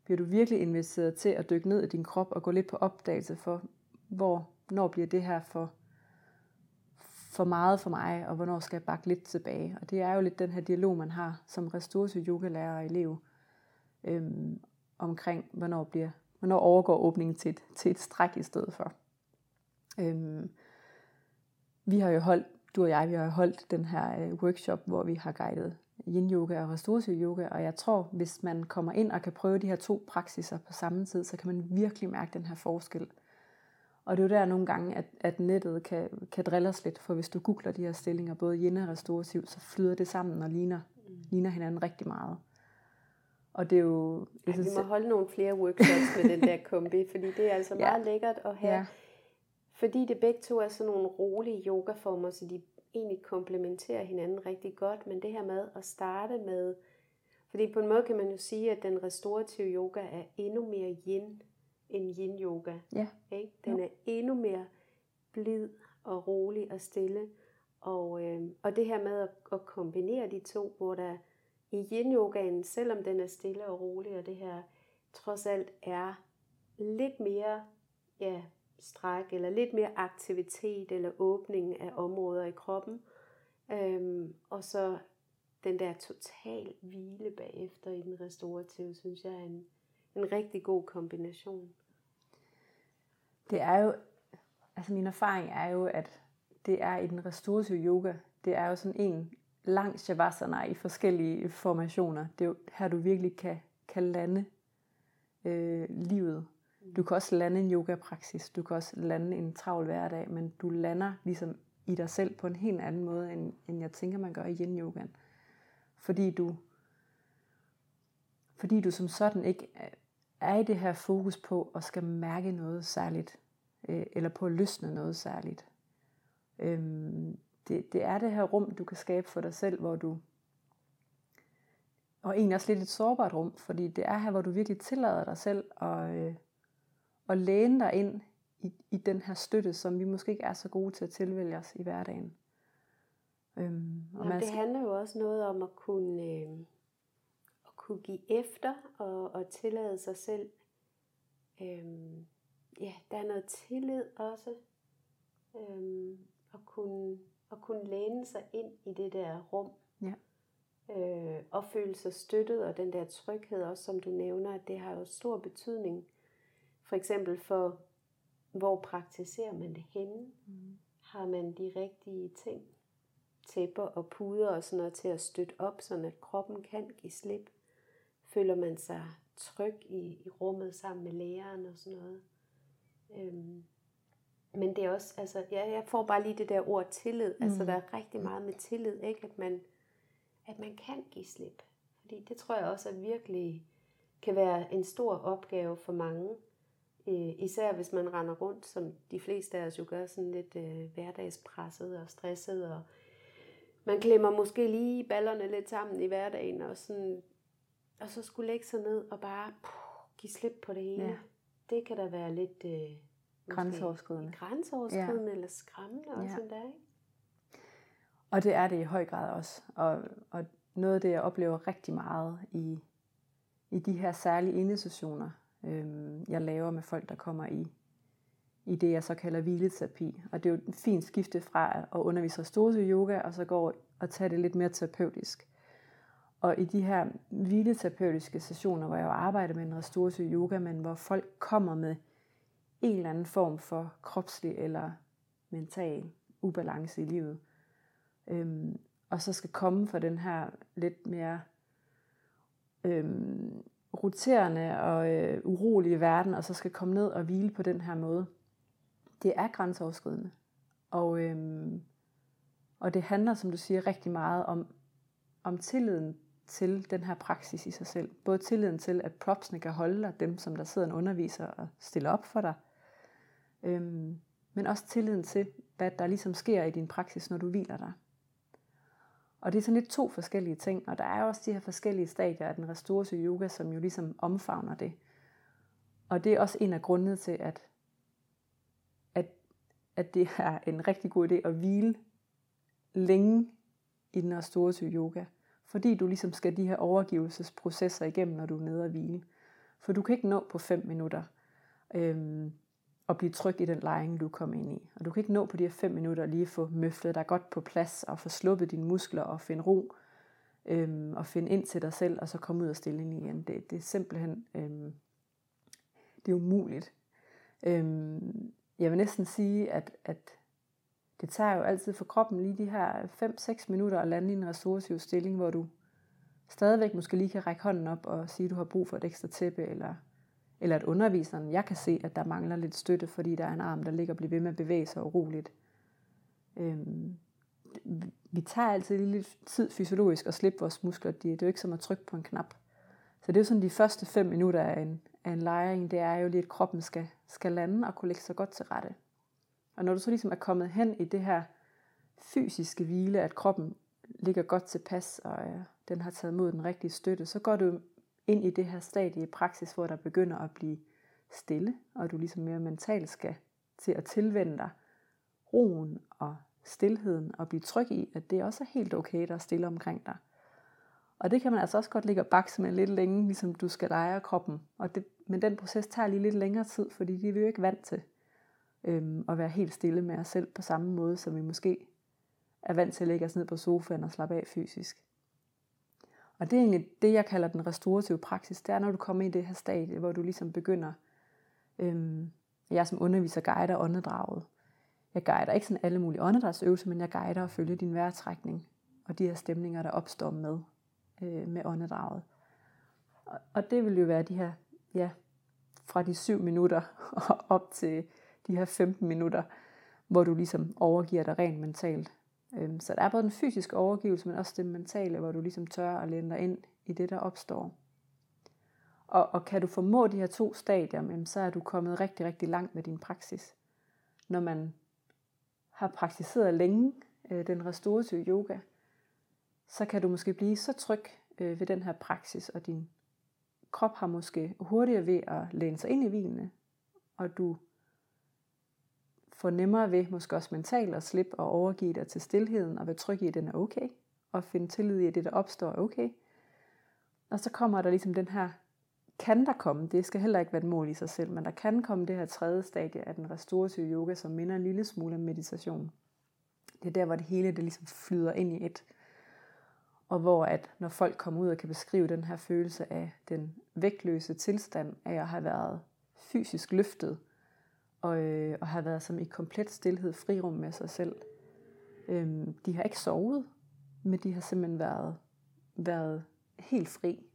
bliver du virkelig inviteret til at dykke ned i din krop og gå lidt på opdagelse for, hvor, når bliver det her for for meget for mig, og hvornår skal jeg bakke lidt tilbage. Og det er jo lidt den her dialog, man har som ressource yogalærer og elev, øhm, omkring, hvornår, bliver, hvornår overgår åbningen til et, til et stræk i stedet for. Øhm, vi har jo holdt, du og jeg, vi har holdt den her øh, workshop, hvor vi har guidet yin yoga og restorativ yoga, og jeg tror, hvis man kommer ind og kan prøve de her to praksiser på samme tid, så kan man virkelig mærke den her forskel. Og det er jo der nogle gange, at, at nettet kan, kan drille os lidt, for hvis du googler de her stillinger, både yin og restaurativ, så flyder det sammen og ligner, mm. ligner hinanden rigtig meget. Og det er jo... Ja, vi må holde nogle flere workshops med den der kombi, [LAUGHS] fordi det er altså ja. meget lækkert at have. Ja. Fordi det begge to er sådan nogle rolige yogaformer, så de egentlig komplementerer hinanden rigtig godt. Men det her med at starte med... Fordi på en måde kan man jo sige, at den restaurative yoga er endnu mere yin end yin yoga. Ja. Ikke? Den jo. er endnu mere blid og rolig og stille. Og, øh, og det her med at, at kombinere de to, hvor der i yin yogaen, selvom den er stille og rolig, og det her trods alt er lidt mere ja, stræk, eller lidt mere aktivitet, eller åbning af områder i kroppen. Øhm, og så den der total hvile bagefter i den restaurative, synes jeg er en, en rigtig god kombination. Det er jo, altså min erfaring er jo, at det er i den restaurative yoga, det er jo sådan en lang shavasana i forskellige formationer. Det er jo her, du virkelig kan, kan lande øh, livet. Du kan også lande en yoga-praksis, du kan også lande en travl hverdag, men du lander ligesom i dig selv på en helt anden måde, end, end jeg tænker, man gør i yin yoga Fordi du, fordi du som sådan ikke er i det her fokus på at skal mærke noget særligt, øh, eller på at løsne noget særligt. Øhm, det, det er det her rum, du kan skabe for dig selv, hvor du, og egentlig også lidt et sårbart rum, fordi det er her, hvor du virkelig tillader dig selv at, øh, at læne dig ind i, i den her støtte, som vi måske ikke er så gode til at tilvælge os i hverdagen. Øhm, og Nå, det skal... handler jo også noget om at kunne, øh, at kunne give efter og, og tillade sig selv. Øh, ja, der er noget tillid også. Øh, at kunne, at kunne læne sig ind i det der rum. Ja. Øh, og føle sig støttet, og den der tryghed også, som du nævner, det har jo stor betydning. For eksempel for, hvor praktiserer man det henne? Mm. Har man de rigtige ting? Tæpper og puder og sådan noget til at støtte op, så at kroppen kan give slip? Føler man sig tryg i, i rummet sammen med læreren og sådan noget? Øhm, men det er også, altså, ja, jeg får bare lige det der ord tillid. Altså, mm. Altså, der er rigtig meget med tillid, ikke? At man, at man kan give slip. Fordi det tror jeg også, at virkelig kan være en stor opgave for mange. Øh, især hvis man render rundt, som de fleste af os jo gør, sådan lidt øh, hverdagspresset og stresset. Og man klemmer måske lige ballerne lidt sammen i hverdagen, og, sådan, og så skulle lægge sig ned og bare puh, give slip på det hele. Ja. Det kan da være lidt... Øh, grænseoverskridende. Grænseoverskridende ja. eller skræmmende også ja. endda, ikke? Og det er det i høj grad også. Og, og noget af det, jeg oplever rigtig meget i, i de her særlige indesessioner, øhm, jeg laver med folk, der kommer i, i det, jeg så kalder hvileterapi. Og det er jo en fin skifte fra at undervise restorativ yoga, og så går og tage det lidt mere terapeutisk. Og i de her hvileterapeutiske sessioner, hvor jeg arbejder med en restorativ yoga, men hvor folk kommer med en eller anden form for kropslig eller mental ubalance i livet. Øhm, og så skal komme fra den her lidt mere øhm, roterende og øh, urolige verden, og så skal komme ned og hvile på den her måde. Det er grænseoverskridende. Og, øhm, og det handler, som du siger, rigtig meget om, om tilliden til den her praksis i sig selv. Både tilliden til, at propsene kan holde dig, dem som der sidder en underviser og stiller op for dig, Øhm, men også tilliden til, hvad der ligesom sker i din praksis, når du hviler dig. Og det er sådan lidt to forskellige ting, og der er også de her forskellige stadier af den restorative yoga, som jo ligesom omfavner det. Og det er også en af grundene til, at, at, at det er en rigtig god idé at hvile længe i den restorative yoga. Fordi du ligesom skal de her overgivelsesprocesser igennem, når du er nede og hvile. For du kan ikke nå på 5 minutter. Øhm, at blive tryg i den lejring, du kommer ind i. Og du kan ikke nå på de her fem minutter lige få møflet dig godt på plads og få sluppet dine muskler og finde ro øhm, og finde ind til dig selv og så komme ud og stille igen. Det, det er simpelthen øhm, det er umuligt. Øhm, jeg vil næsten sige, at, at det tager jo altid for kroppen lige de her 5-6 minutter at lande i en ressourcev stilling, hvor du stadigvæk måske lige kan række hånden op og sige, at du har brug for et ekstra tæppe, eller eller at underviseren, jeg kan se, at der mangler lidt støtte, fordi der er en arm, der ligger og bliver ved med at bevæge sig uroligt. Øhm, vi tager altid lidt tid fysiologisk at slippe vores muskler. Det er jo ikke som at trykke på en knap. Så det er jo sådan de første fem minutter af en, af en lejring, det er jo lige, at kroppen skal, skal lande og kunne lægge sig godt til rette. Og når du så ligesom er kommet hen i det her fysiske hvile, at kroppen ligger godt tilpas, og øh, den har taget mod den rigtige støtte, så går du ind i det her stadie i praksis, hvor der begynder at blive stille, og du ligesom mere mentalt skal til at tilvende dig roen og stillheden og blive tryg i, at det også er helt okay, der er stille omkring dig. Og det kan man altså også godt ligge og bakse med lidt længe, ligesom du skal lege kroppen. Og det, men den proces tager lige lidt længere tid, fordi det er vi jo ikke vant til. Øhm, at være helt stille med os selv på samme måde, som vi måske er vant til at lægge os ned på sofaen og slappe af fysisk. Og det er egentlig det, jeg kalder den restaurative praksis. Det er, når du kommer i det her stadie, hvor du ligesom begynder, øhm, jeg som underviser guider åndedraget. Jeg guider ikke sådan alle mulige åndedrætsøvelser, men jeg guider at følge din vejrtrækning og de her stemninger, der opstår med, øh, med åndedraget. Og, og det vil jo være de her, ja, fra de syv minutter og [LAUGHS] op til de her 15 minutter, hvor du ligesom overgiver dig rent mentalt. Øhm, så der er både den fysiske overgivelse, men også det mentale, hvor du ligesom tør at læne dig ind i det, der opstår. Og, og kan du formå de her to stadier, så er du kommet rigtig, rigtig langt med din praksis. Når man har praktiseret længe øh, den restorative yoga, så kan du måske blive så tryg øh, ved den her praksis, og din krop har måske hurtigere ved at læne sig ind i hvilene, og du får nemmere ved, måske også mentalt, at slippe og overgive dig til stillheden, og være tryg i, at den er okay, og finde tillid i, at det, der opstår, er okay. Og så kommer der ligesom den her, kan der komme, det skal heller ikke være et mål i sig selv, men der kan komme det her tredje stadie af den restaurative yoga, som minder en lille smule om meditation. Det er der, hvor det hele det ligesom flyder ind i et. Og hvor at når folk kommer ud og kan beskrive den her følelse af den vægtløse tilstand af at have været fysisk løftet, og, øh, og har været som i komplet stillhed, frirum med sig selv. Øhm, de har ikke sovet, men de har simpelthen været, været helt fri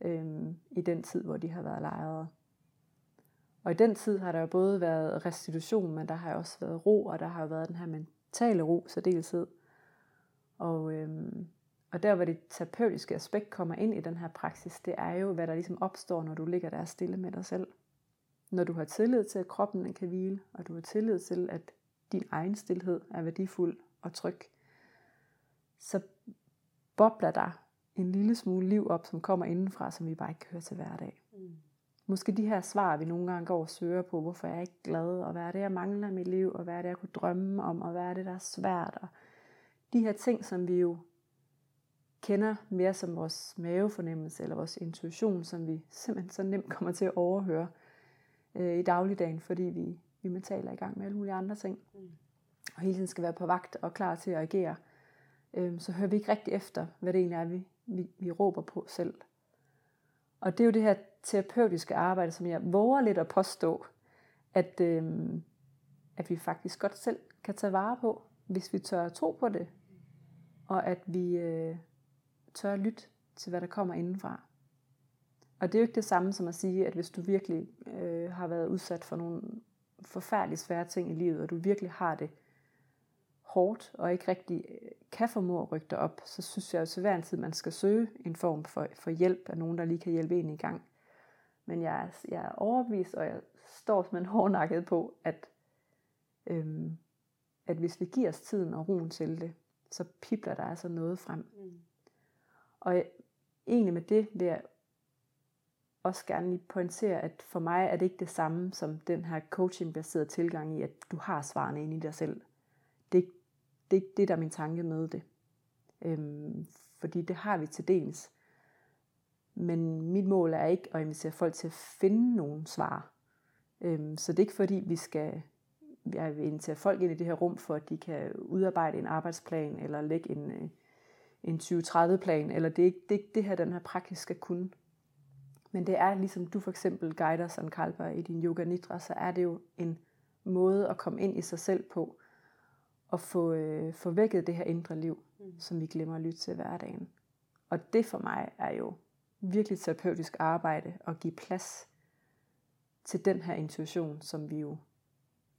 øhm, i den tid, hvor de har været lejret. Og i den tid har der jo både været restitution, men der har også været ro, og der har jo været den her mentale ro særdeleshed. Og, øhm, og der, hvor det terapeutiske aspekt kommer ind i den her praksis, det er jo, hvad der ligesom opstår, når du ligger der stille med dig selv. Når du har tillid til, at kroppen kan hvile, og du har tillid til, at din egen stillhed er værdifuld og tryg, så bobler der en lille smule liv op, som kommer indenfra, som vi bare ikke kan høre til hverdag. Mm. Måske de her svar, vi nogle gange går og søger på, hvorfor jeg er ikke glad, og hvad er det, jeg mangler i mit liv, og hvad er det, jeg kunne drømme om, og hvad er det, der er svært. Og de her ting, som vi jo kender mere som vores mavefornemmelse eller vores intuition, som vi simpelthen så nemt kommer til at overhøre øh, i dagligdagen, fordi vi, vi mentalt er i gang med alle mulige andre ting. Mm. Og hele tiden skal være på vagt og klar til at agere. Øh, så hører vi ikke rigtig efter, hvad det egentlig er, vi, vi, vi råber på selv. Og det er jo det her terapeutiske arbejde, som jeg våger lidt at påstå, at, øh, at vi faktisk godt selv kan tage vare på, hvis vi tør at tro på det, og at vi øh, tør at lytte til, hvad der kommer indenfra. Og det er jo ikke det samme som at sige, at hvis du virkelig øh, har været udsat for nogle forfærdeligt svære ting i livet, og du virkelig har det hårdt, og ikke rigtig øh, kan formå at rykke dig op, så synes jeg jo til hver en tid, man skal søge en form for, for hjælp af nogen, der lige kan hjælpe en i gang. Men jeg er, jeg er overbevist, og jeg står som en hårdnakket på, at, øhm, at hvis vi giver os tiden og roen til det, så pipler der altså noget frem. Mm. Og egentlig med det vil jeg også gerne lige pointere, at for mig er det ikke det samme som den her coaching-baserede tilgang i, at du har svarene inde i dig selv. Det, det er ikke det, der er min tanke med det. Øhm, fordi det har vi til dels. Men mit mål er ikke at invitere folk til at finde nogle svar. Øhm, så det er ikke fordi, vi skal jeg vil invitere folk ind i det her rum, for at de kan udarbejde en arbejdsplan, eller lægge en, øh, en 2030-plan, eller det er ikke det, det her, den her praksis skal kunne. Men det er ligesom du for eksempel guider Sankalpa i din yoga nidra, så er det jo en måde at komme ind i sig selv på, og få, øh, få vækket det her indre liv, mm. som vi glemmer at lytte til hverdagen. Og det for mig er jo virkelig terapeutisk arbejde at give plads til den her intuition, som vi jo,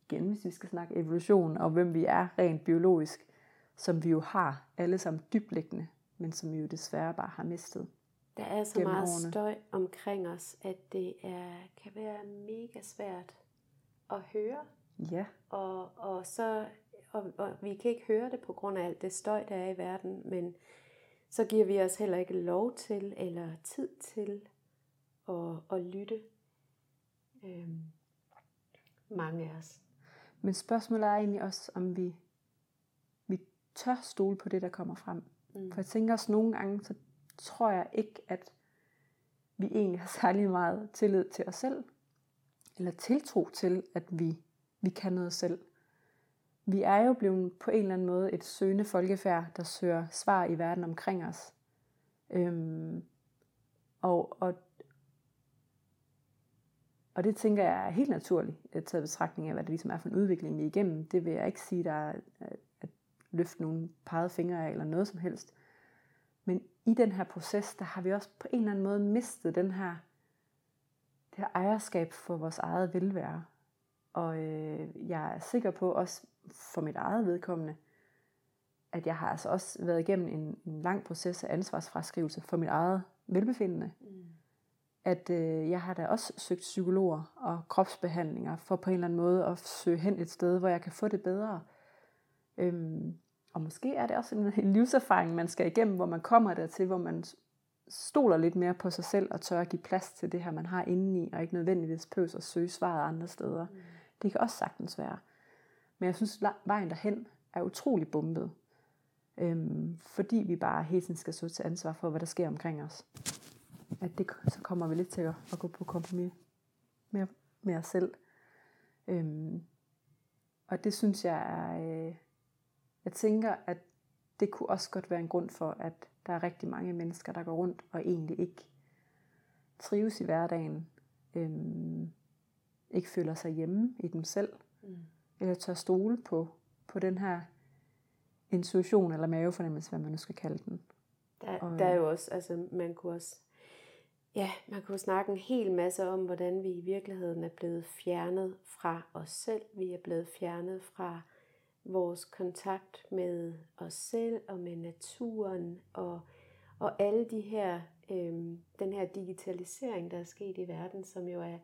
igen hvis vi skal snakke evolution og hvem vi er rent biologisk, som vi jo har alle sammen dybliggende, men som vi jo desværre bare har mistet. Der er så meget årene. støj omkring os, at det er, kan være mega svært at høre. Ja. Og, og, så, og, og vi kan ikke høre det på grund af alt det støj, der er i verden, men så giver vi os heller ikke lov til eller tid til at, at lytte. Øhm, mange af os. Men spørgsmålet er egentlig også, om vi, vi tør stole på det, der kommer frem. Mm. For jeg tænker også nogle gange, så tror jeg ikke, at vi egentlig har særlig meget tillid til os selv, eller tiltro til, at vi vi kan noget selv. Vi er jo blevet på en eller anden måde et søgende folkefærd, der søger svar i verden omkring os. Øhm, og, og, og det tænker jeg er helt naturligt, øh, at tage betragtning af, hvad det ligesom er for en udvikling, vi er igennem. Det vil jeg ikke sige, der er øh, at løfte nogle pegede fingre af, eller noget som helst. Men i den her proces, der har vi også på en eller anden måde mistet den her, det her ejerskab for vores eget velvære. Og øh, jeg er sikker på, også for mit eget vedkommende, at jeg har altså også været igennem en, en lang proces af ansvarsfraskrivelse for mit eget velbefindende. Mm. At øh, jeg har da også søgt psykologer og kropsbehandlinger for på en eller anden måde at søge hen et sted, hvor jeg kan få det bedre. Øhm, og måske er det også en, livserfaring, man skal igennem, hvor man kommer dertil, hvor man stoler lidt mere på sig selv og tør at give plads til det her, man har indeni, og ikke nødvendigvis pøs at søge svaret andre steder. Mm. Det kan også sagtens være. Men jeg synes, vejen derhen er utrolig bumpet. Øhm, fordi vi bare hele tiden skal stå til ansvar for, hvad der sker omkring os. At det, så kommer vi lidt til at, at gå på kompromis med, med os selv. Øhm, og det synes jeg er... Øh, jeg tænker, at det kunne også godt være en grund for, at der er rigtig mange mennesker, der går rundt og egentlig ikke trives i hverdagen. Øhm, ikke føler sig hjemme i dem selv. Mm. Eller tør stole på, på den her intuition eller mavefornemmelse, hvad man nu skal kalde den. Der, og, der er jo også, altså man kunne også, ja, man kunne snakke en hel masse om, hvordan vi i virkeligheden er blevet fjernet fra os selv. Vi er blevet fjernet fra vores kontakt med os selv og med naturen og, og alle de her, øh, den her digitalisering, der er sket i verden, som jo er,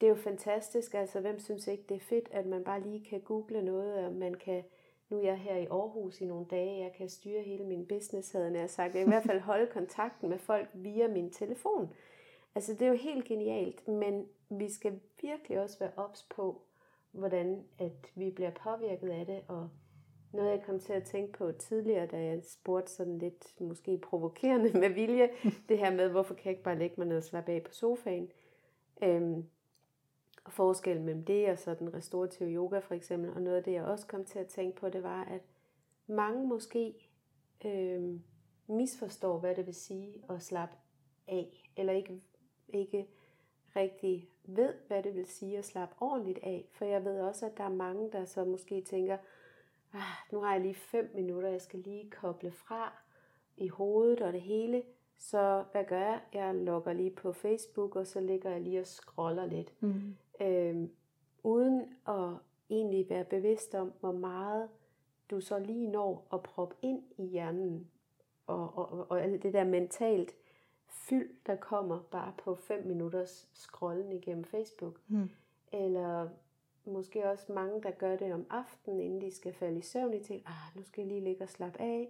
det er jo fantastisk. Altså, hvem synes ikke, det er fedt, at man bare lige kan google noget, og man kan, nu er jeg her i Aarhus i nogle dage, jeg kan styre hele min business, havde jeg sagt. Jeg i hvert fald holde kontakten med folk via min telefon. Altså, det er jo helt genialt, men vi skal virkelig også være ops på, hvordan at vi bliver påvirket af det, og noget jeg kom til at tænke på tidligere, da jeg spurgte sådan lidt måske provokerende med vilje, [LAUGHS] det her med, hvorfor kan jeg ikke bare lægge mig ned og slappe af på sofaen? Øhm, og forskellen mellem det og så den restaurative yoga for eksempel, og noget af det jeg også kom til at tænke på, det var, at mange måske øhm, misforstår, hvad det vil sige at slappe af, eller ikke, ikke rigtig ved, hvad det vil sige at slappe ordentligt af. For jeg ved også, at der er mange, der så måske tænker, ah, nu har jeg lige fem minutter, jeg skal lige koble fra i hovedet og det hele. Så hvad gør jeg? Jeg logger lige på Facebook, og så ligger jeg lige og scroller lidt. Mm. Øhm, uden at egentlig være bevidst om, hvor meget du så lige når at proppe ind i hjernen. Og, og, og, og det der mentalt fyld, der kommer bare på 5 minutters scrollen igennem Facebook. Mm. Eller måske også mange, der gør det om aftenen, inden de skal falde i søvn. De tænker, ah, nu skal jeg lige ligge og slappe af.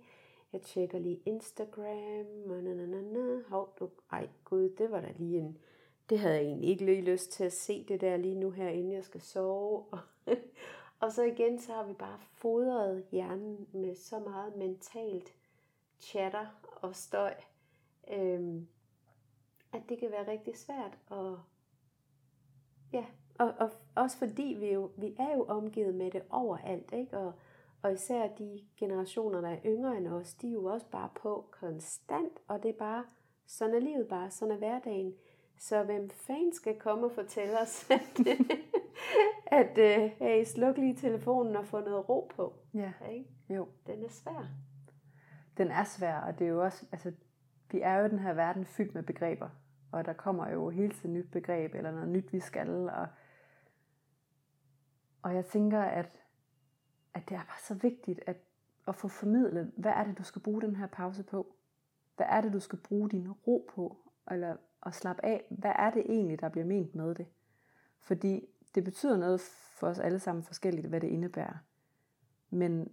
Jeg tjekker lige Instagram. Og na, na, na, na. Hov, du, ej gud, det var da lige en... Det havde jeg egentlig ikke lige lyst til at se det der lige nu her, inden jeg skal sove. [LAUGHS] og så igen, så har vi bare fodret hjernen med så meget mentalt chatter og støj, øhm, at det kan være rigtig svært at, ja, og, og også fordi vi jo, vi er jo omgivet med det overalt, ikke? Og, og især de generationer, der er yngre end os, de er jo også bare på konstant, og det er bare, sådan er livet bare, sådan er hverdagen. Så hvem fanden skal komme og fortælle os, [LAUGHS] at, at uh, hey, sluk lige telefonen og få noget ro på? Ja, ikke? jo. Den er svær. Den er svær, og det er jo også, altså, vi er jo den her verden fyldt med begreber, og der kommer jo hele tiden nyt begreb, eller noget nyt, vi skal, og, og jeg tænker, at, at det er bare så vigtigt at, at få formidlet, hvad er det, du skal bruge den her pause på? Hvad er det, du skal bruge din ro på? Eller at slappe af, hvad er det egentlig, der bliver ment med det? Fordi det betyder noget for os alle sammen forskelligt, hvad det indebærer. Men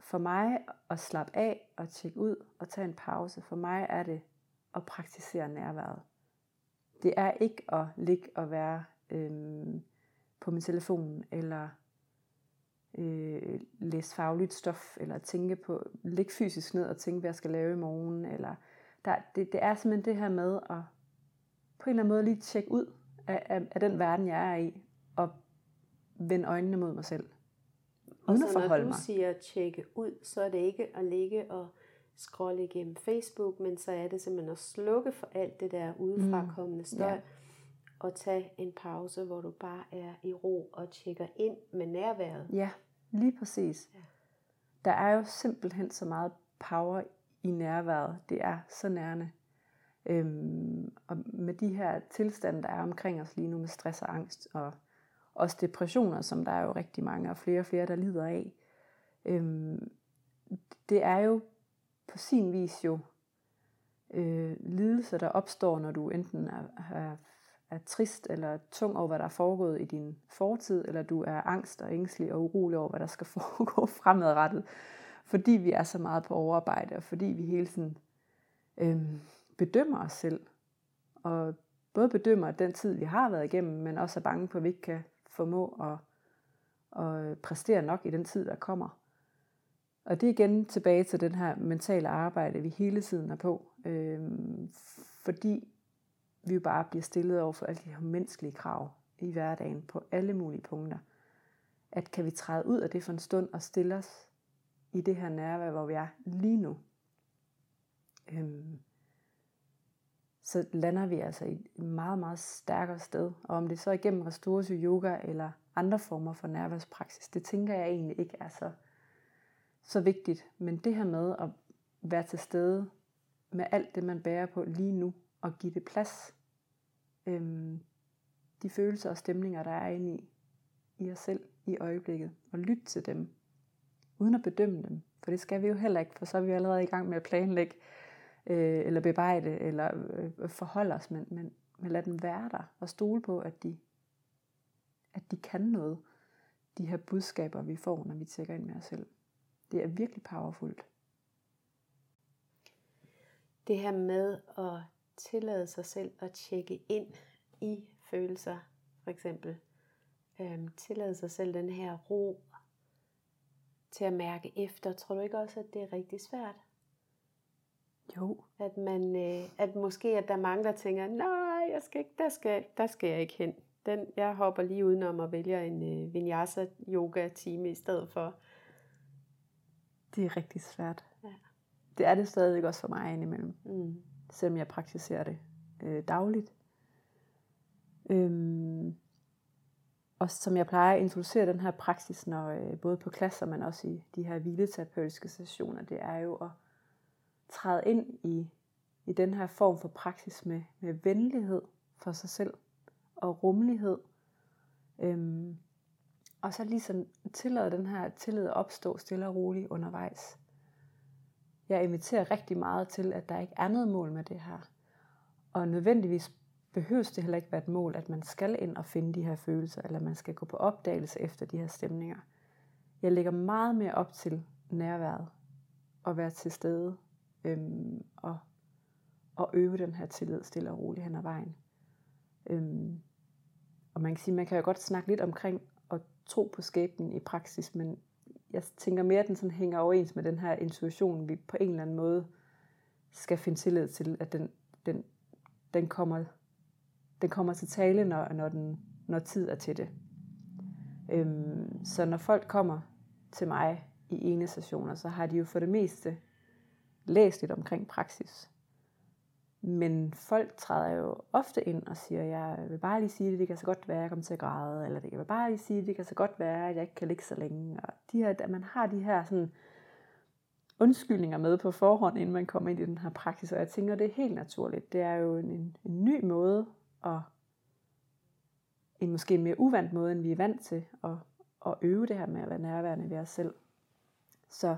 for mig at slappe af og tjekke ud og tage en pause, for mig er det at praktisere nærværet. Det er ikke at ligge og være øhm, på min telefon, eller øh, læse fagligt stof, eller tænke på, ligge fysisk ned og tænke, hvad jeg skal lave i morgen, eller der, det, det er simpelthen det her med at på en eller anden måde lige tjekke ud af, af, af den verden, jeg er i, og vende øjnene mod mig selv. Og så når du mig. siger tjekke ud, så er det ikke at ligge og scrolle igennem Facebook, men så er det simpelthen at slukke for alt det der udefrakommende støj, ja. og tage en pause, hvor du bare er i ro og tjekker ind med nærværet. Ja, lige præcis. Ja. Der er jo simpelthen så meget power i nærværet. Det er så nærende. Øhm, og med de her tilstande, der er omkring os lige nu med stress og angst, og også depressioner, som der er jo rigtig mange og flere og flere, der lider af, øhm, det er jo på sin vis jo øh, lidelser, der opstår, når du enten er, er, er trist eller tung over, hvad der er foregået i din fortid, eller du er angst og ængstelig og urolig over, hvad der skal [LAUGHS] foregå fremadrettet, fordi vi er så meget på overarbejde, og fordi vi hele tiden øh, bedømmer os selv, og både bedømmer den tid, vi har været igennem, men også er bange på, at vi ikke kan formå at, at præstere nok i den tid, der kommer. Og det er igen tilbage til den her mentale arbejde, vi hele tiden er på. Øh, fordi vi jo bare bliver stillet over for alle de her menneskelige krav i hverdagen på alle mulige punkter. At kan vi træde ud af det for en stund og stille os i det her nærvær, hvor vi er lige nu. Øhm, så lander vi altså i et meget, meget stærkere sted. Og om det så er igennem restorativ yoga eller andre former for nærværspraksis, det tænker jeg egentlig ikke er så så vigtigt. Men det her med at være til stede med alt det, man bærer på lige nu, og give det plads. Øhm, de følelser og stemninger, der er inde i, i os selv i øjeblikket, og lytte til dem, uden at bedømme dem. For det skal vi jo heller ikke, for så er vi allerede i gang med at planlægge, øh, eller bebrejde, eller øh, forholde os, men, men, men lad dem være der, og stole på, at de, at de kan noget, de her budskaber, vi får, når vi tjekker ind med os selv. Det er virkelig powerfult. Det her med at tillade sig selv at tjekke ind i følelser, for eksempel. Øhm, tillade sig selv den her ro til at mærke efter. Tror du ikke også, at det er rigtig svært? Jo. At, man, øh, at måske at der er mange, der tænker, nej, jeg skal ikke, der, skal, der skal jeg ikke hen. Den, jeg hopper lige udenom og vælger en øh, vinyasa yoga time i stedet for. Det er rigtig svært. Ja. Det er det stadigvæk også for mig indimellem. Mm. Selvom jeg praktiserer det øh, dagligt. Øhm, og som jeg plejer at introducere den her praksis, når, øh, både på klasser, men også i de her hvileterapeutiske sessioner, det er jo at træde ind i, i den her form for praksis med, med venlighed for sig selv og rummelighed. Øhm, og så ligesom tillade den her tillid at opstå stille og roligt undervejs. Jeg inviterer rigtig meget til, at der ikke er noget mål med det her. Og nødvendigvis behøves det heller ikke være et mål, at man skal ind og finde de her følelser, eller man skal gå på opdagelse efter de her stemninger. Jeg lægger meget mere op til nærværet, og være til stede, øhm, og, og øve den her tillid stille og roligt hen ad vejen. Øhm, og man kan sige, man kan jo godt snakke lidt omkring tro på skæbnen i praksis, men jeg tænker mere, at den sådan hænger overens med den her intuition, vi på en eller anden måde skal finde tillid til, at den, den, den, kommer, den kommer til tale, når, når, den, når tid er til det. Øhm, så når folk kommer til mig i ene sessioner, så har de jo for det meste læst lidt omkring praksis. Men folk træder jo ofte ind og siger, jeg vil bare lige sige det, det kan så godt være, at jeg kommer til at græde, eller det kan bare lige sige, det kan så godt være, at jeg ikke kan ligge så længe. Og de her, at man har de her sådan undskyldninger med på forhånd, inden man kommer ind i den her praksis, og jeg tænker, det er helt naturligt. Det er jo en, en, en ny måde, og en måske mere uvandt måde, end vi er vant til, at, at øve det her med at være nærværende ved os selv. Så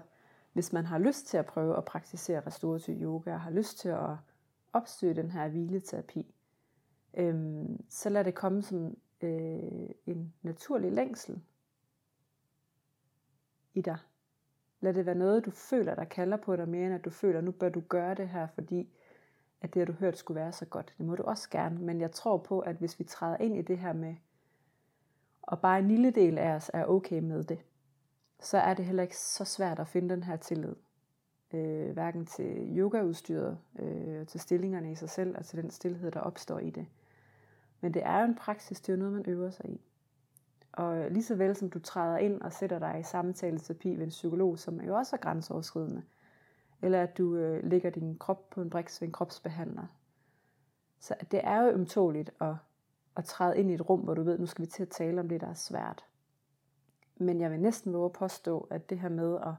hvis man har lyst til at prøve at praktisere restorativ yoga, og har lyst til at opsøge den her hvileterapi, øh, så lad det komme som øh, en naturlig længsel i dig. Lad det være noget, du føler, der kalder på dig mere, end at du føler, nu bør du gøre det her, fordi at det, du hørt, skulle være så godt. Det må du også gerne, men jeg tror på, at hvis vi træder ind i det her med, og bare en lille del af os er okay med det, så er det heller ikke så svært at finde den her tillid øh, hverken til yogaudstyret, øh, til stillingerne i sig selv, og til den stillhed, der opstår i det. Men det er jo en praksis, det er jo noget, man øver sig i. Og lige så vel som du træder ind og sætter dig i samtaleterapi ved en psykolog, som jo også er grænseoverskridende, eller at du øh, lægger din krop på en briks ved en kropsbehandler. Så det er jo ømtåligt at, at træde ind i et rum, hvor du ved, nu skal vi til at tale om det, der er svært. Men jeg vil næsten våge at påstå, at det her med at,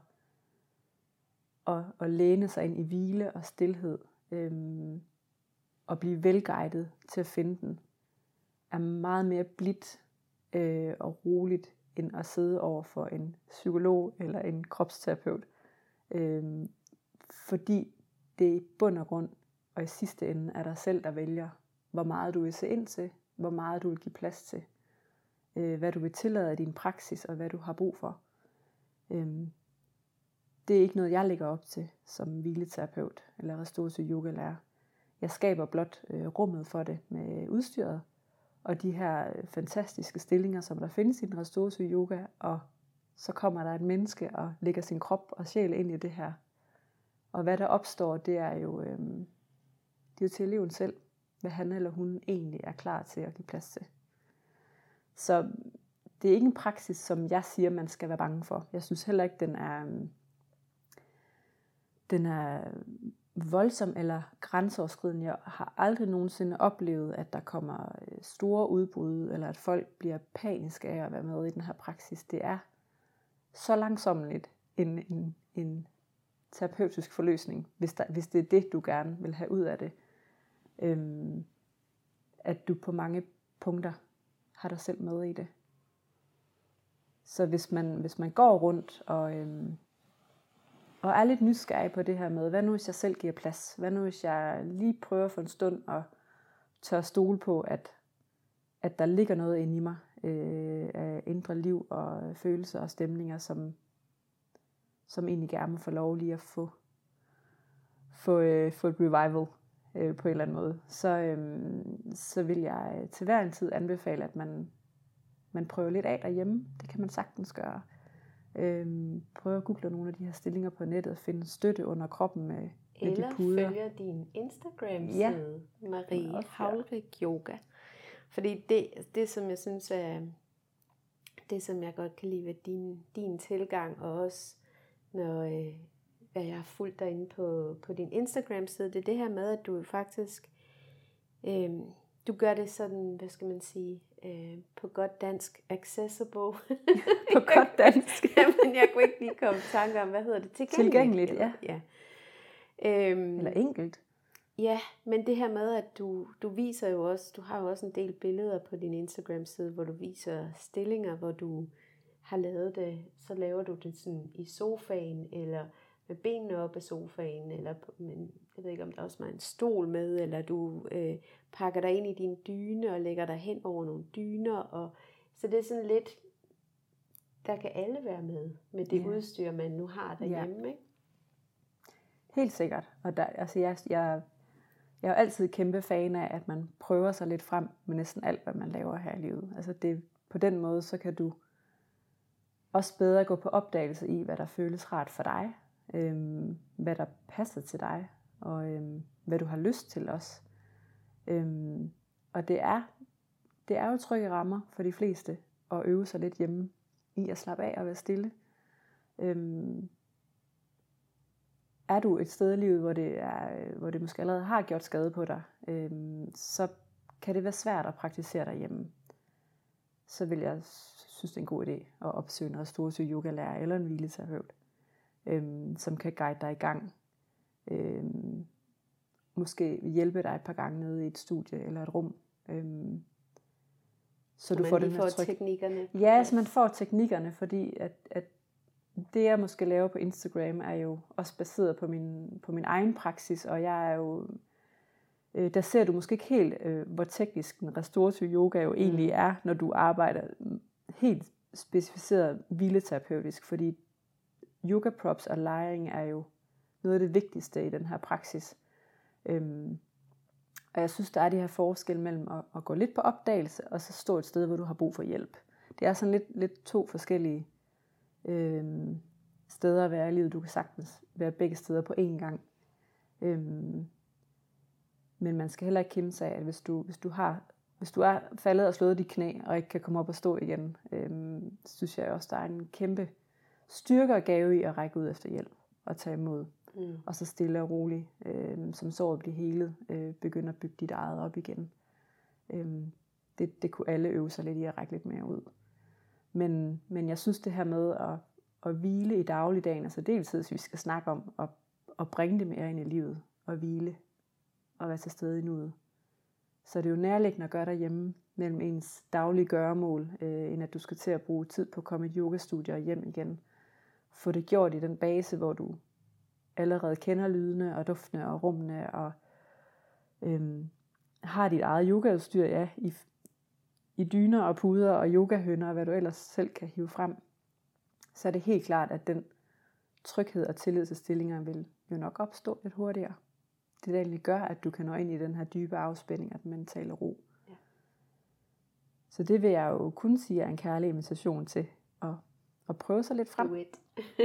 at, at læne sig ind i hvile og stillhed, øhm, og blive velguidet til at finde den, er meget mere blidt øh, og roligt, end at sidde over for en psykolog eller en kropsterapeut. Øhm, fordi det i bund og grund, og i sidste ende, er der selv, der vælger, hvor meget du vil se ind til, hvor meget du vil give plads til, øh, hvad du vil tillade af din praksis, og hvad du har brug for. Øhm, det er ikke noget, jeg lægger op til som hvileterapeut eller restorativ yogalærer. Jeg skaber blot øh, rummet for det med udstyret, og de her øh, fantastiske stillinger, som der findes i den restorativ yoga, og så kommer der et menneske og lægger sin krop og sjæl ind i det her. Og hvad der opstår, det er jo, øh, det er jo til eleven selv, hvad han eller hun egentlig er klar til at give plads til. Så det er ikke en praksis, som jeg siger, man skal være bange for. Jeg synes heller ikke, den er, øh, den er voldsom eller grænseoverskridende. Jeg har aldrig nogensinde oplevet, at der kommer øh, store udbrud, eller at folk bliver paniske af at være med i den her praksis. Det er så langsomligt en, en, en terapeutisk forløsning, hvis, der, hvis det er det, du gerne vil have ud af det. Øhm, at du på mange punkter har dig selv med i det. Så hvis man, hvis man går rundt og øhm, og er lidt nysgerrig på det her med, hvad nu hvis jeg selv giver plads? Hvad nu hvis jeg lige prøver for en stund at tør stole på, at, at der ligger noget inde i mig øh, af indre liv og følelser og stemninger, som, som egentlig gerne må få lov lige at få, få, øh, få et revival øh, på en eller anden måde, så, øh, så vil jeg til hver en tid anbefale, at man, man prøver lidt af derhjemme. Det kan man sagtens gøre. Øhm, prøv at google nogle af de her stillinger på nettet og finde støtte under kroppen med, med Eller de puder. følger din Instagram-side, ja. Marie Også, ja. Havlrik Yoga. Fordi det, det, som jeg synes er, det som jeg godt kan lide ved din, din tilgang, og også når øh, hvad jeg har fulgt dig inde på, på din Instagram-side, det er det her med, at du faktisk, øh, du gør det sådan, hvad skal man sige, øh, på godt dansk, accessible. [LAUGHS] på godt dansk. [LAUGHS] Jamen, jeg kunne ikke lige komme i tanke om, hvad hedder det? Tilgængeligt. Tilgængeligt, eller- ja. Øhm, Eller enkelt. Ja, men det her med, at du, du viser jo også, du har jo også en del billeder på din Instagram-side, hvor du viser stillinger, hvor du har lavet det, så laver du det sådan i sofaen, eller med benene op af sofaen, eller men jeg ved ikke, om der også er en stol med, eller du øh, pakker dig ind i din dyne og lægger dig hen over nogle dyner, og så det er sådan lidt, der kan alle være med, med det Ja. udstyr, man nu har derhjemme, ikke? Helt sikkert. Og der, altså jeg, jeg, jeg er jo altid kæmpe fan af, at man prøver sig lidt frem med næsten alt, hvad man laver her i livet. Altså det, på den måde, så kan du også bedre gå på opdagelse i, hvad der føles rart for dig, øhm, hvad der passer til dig, og øhm, hvad du har lyst til også. Øhm, og det er, det er jo trygge rammer for de fleste at øve sig lidt hjemme i at slappe af og være stille. Øhm, er du et sted i livet, hvor det, er, hvor det måske allerede har gjort skade på dig, øhm, så kan det være svært at praktisere derhjemme. Så vil jeg synes, det er en god idé at opsøge en restorativ yogalærer eller en hvileterapeut, øhm, som kan guide dig i gang. Øhm, måske hjælpe dig et par gange nede i et studie eller et rum. Øhm, så du man får den her får tryk. teknikkerne. Ja, så man får teknikkerne, fordi at, at det jeg måske laver på Instagram er jo også baseret på min, på min egen praksis, og jeg er jo, øh, der ser du måske ikke helt, øh, hvor teknisk en restorativ yoga jo egentlig er, når du arbejder mm, helt specificeret hvileterapeutisk, fordi yoga props og lejring er jo noget af det vigtigste i den her praksis. Øhm, og jeg synes, der er det her forskel mellem at, at gå lidt på opdagelse, og så stå et sted, hvor du har brug for hjælp. Det er sådan lidt, lidt to forskellige øhm, steder at være i livet. Du kan sagtens være begge steder på én gang. Øhm, men man skal heller ikke kæmpe sig af, at hvis du, hvis du har hvis du er faldet og slået dit knæ, og ikke kan komme op og stå igen, øhm, synes jeg også, der er en kæmpe styrke og gave i at række ud efter hjælp og tage imod. Mm. Og så stille og roligt, øhm, som såret bliver helet, øh, begynde at bygge dit eget op igen. Øhm, det, det kunne alle øve sig lidt i at række lidt mere ud. Men, men jeg synes det her med at, at hvile i dagligdagen, altså dels hvis vi skal snakke om at, at bringe det mere ind i livet, og hvile, og være til stede i nuet. Så det er jo nærliggende at gøre derhjemme mellem ens daglige gøremål, øh, end at du skal til at bruge tid på at komme i et yogastudie og hjem igen. Få det gjort i den base, hvor du allerede kender lydene og duftene og rummene og øhm, har dit eget yogaudstyr ja, i, i dyner og puder og yogahønder og hvad du ellers selv kan hive frem, så er det helt klart, at den tryghed og tillid til stillinger vil jo nok opstå lidt hurtigere det, der egentlig gør, at du kan nå ind i den her dybe afspænding og den mentale ro. Ja. Så det vil jeg jo kun sige er en kærlig invitation til at, at prøve sig lidt frem. Do it.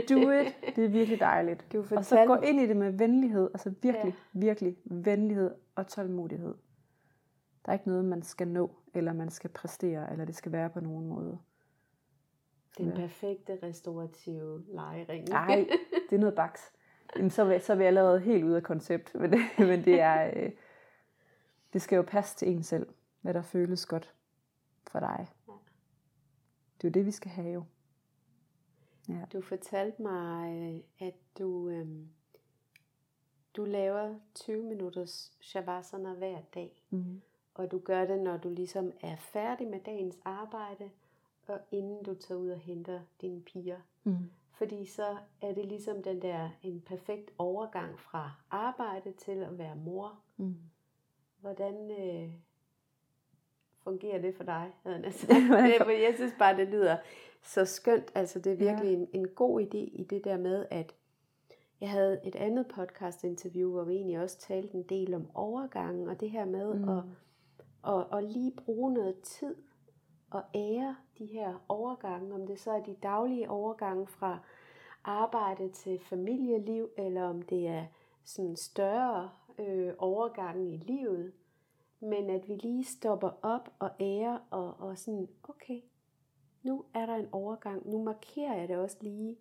Do it. Det er virkelig dejligt. Du og så gå ind i det med venlighed, altså virkelig, ja. virkelig venlighed og tålmodighed. Der er ikke noget, man skal nå, eller man skal præstere, eller det skal være på nogen måde. Den perfekte restaurative lejring. Nej, det er noget baks jamen, så, vil, så er vi allerede helt ude af koncept. Men det, [LAUGHS] men det er, øh, det skal jo passe til en selv, hvad der føles godt for dig. Det er jo det, vi skal have jo. Ja. Du fortalte mig, at du, øh, du laver 20 minutters shavasana hver dag. Mm. Og du gør det, når du ligesom er færdig med dagens arbejde, og inden du tager ud og henter dine piger. Mm. Fordi så er det ligesom den der en perfekt overgang fra arbejde til at være mor. Mm. Hvordan øh, fungerer det for dig? Altså, [LAUGHS] jeg synes bare, det lyder så skønt. Altså, det er virkelig ja. en, en god idé i det der med, at jeg havde et andet podcast-interview, hvor vi egentlig også talte en del om overgangen, og det her med mm. at, at, at lige bruge noget tid og ære de her overgange, om det så er de daglige overgange fra arbejde til familieliv, eller om det er sådan større øh, overgange i livet, men at vi lige stopper op og ærer og, og sådan, okay, nu er der en overgang, nu markerer jeg det også lige,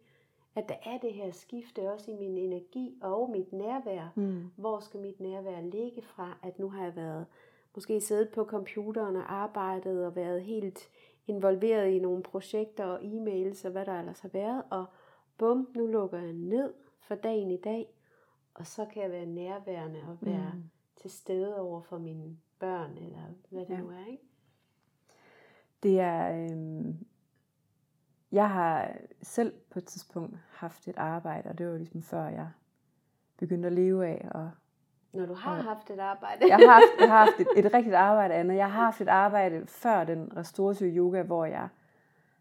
at der er det her skifte også i min energi og mit nærvær. Mm. Hvor skal mit nærvær ligge fra, at nu har jeg været måske siddet på computeren og arbejdet og været helt involveret i nogle projekter og e-mails og hvad der ellers har været, og bum, nu lukker jeg ned for dagen i dag, og så kan jeg være nærværende og være mm. til stede over for mine børn, eller hvad det ja. nu er, ikke? Det er, øh, jeg har selv på et tidspunkt haft et arbejde, og det var ligesom før jeg begyndte at leve af. Og, Når du har og, haft et arbejde? jeg har haft, jeg har haft et, [LAUGHS] et rigtigt arbejde, Anna. Jeg har haft et arbejde før den restaurative yoga, hvor jeg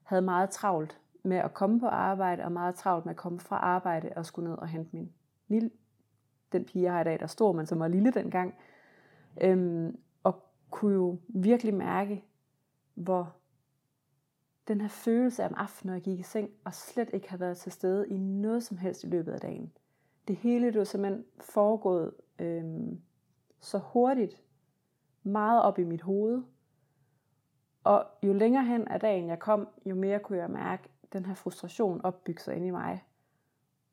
havde meget travlt med at komme på arbejde, og meget travlt med at komme fra arbejde og skulle ned og hente min lille, den pige, jeg har i dag, der stor, men som var lille dengang. Øhm, og kunne jo virkelig mærke, hvor den her følelse af om aftenen, når jeg gik i seng, og slet ikke har været til stede i noget som helst i løbet af dagen. Det hele det var simpelthen foregået øhm, så hurtigt, meget op i mit hoved. Og jo længere hen af dagen jeg kom, jo mere kunne jeg mærke, den her frustration opbygge sig ind i mig.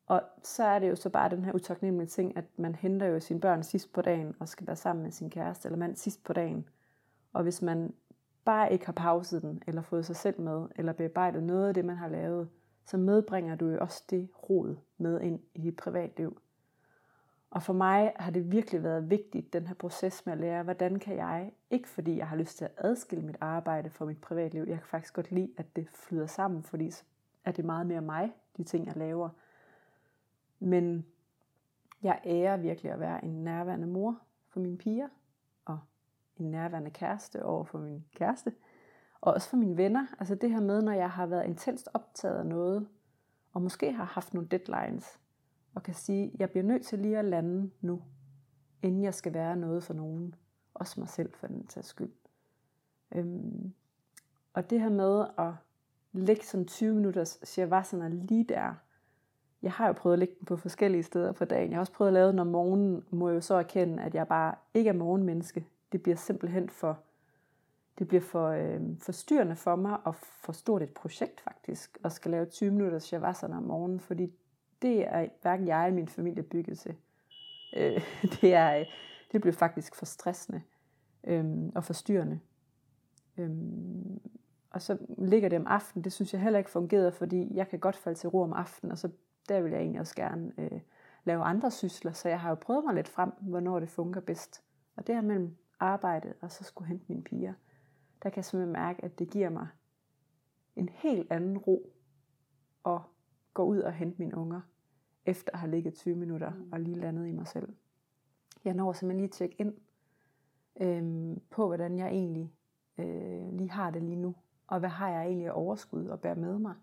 Og så er det jo så bare den her utaknemmelige ting, at man henter jo sine børn sidst på dagen, og skal være sammen med sin kæreste eller mand sidst på dagen. Og hvis man bare ikke har pauset den, eller fået sig selv med, eller bearbejdet noget af det, man har lavet, så medbringer du jo også det rod med ind i dit privatliv. Og for mig har det virkelig været vigtigt, den her proces med at lære, hvordan kan jeg, ikke fordi jeg har lyst til at adskille mit arbejde fra mit privatliv, jeg kan faktisk godt lide, at det flyder sammen, fordi så er det meget mere mig, de ting jeg laver. Men jeg ærer virkelig at være en nærværende mor for mine piger, og en nærværende kæreste over for min kæreste, og også for mine venner. Altså det her med, når jeg har været intenst optaget af noget, og måske har haft nogle deadlines, og kan sige, jeg bliver nødt til lige at lande nu, inden jeg skal være noget for nogen. Også mig selv for den tages skyld. Øhm, og det her med at lægge sådan 20 minutters shavasana lige der. Jeg har jo prøvet at lægge den på forskellige steder på dagen. Jeg har også prøvet at lave den om morgenen, må jeg jo så erkende, at jeg bare ikke er morgenmenneske. Det bliver simpelthen for det bliver for øh, forstyrrende for mig og for stort et projekt faktisk, at skal lave 20 minutters shavasana om morgenen, fordi det er hverken jeg eller min familie bygget til. Øh, [LAUGHS] det, er, øh, det bliver faktisk for stressende øh, og forstyrrende. Øh, og så ligger det om aftenen, det synes jeg heller ikke fungerer, fordi jeg kan godt falde til ro om aftenen, og så der vil jeg egentlig også gerne øh, lave andre sysler, så jeg har jo prøvet mig lidt frem, hvornår det fungerer bedst. Og det er mellem arbejdet og så skulle hente mine piger, der kan jeg simpelthen mærke, at det giver mig en helt anden ro at gå ud og hente mine unger, efter at have ligget 20 minutter mm. og lige landet i mig selv. Jeg når simpelthen lige at tjekke ind øh, på, hvordan jeg egentlig øh, lige har det lige nu, og hvad har jeg egentlig af overskud at bære med mig.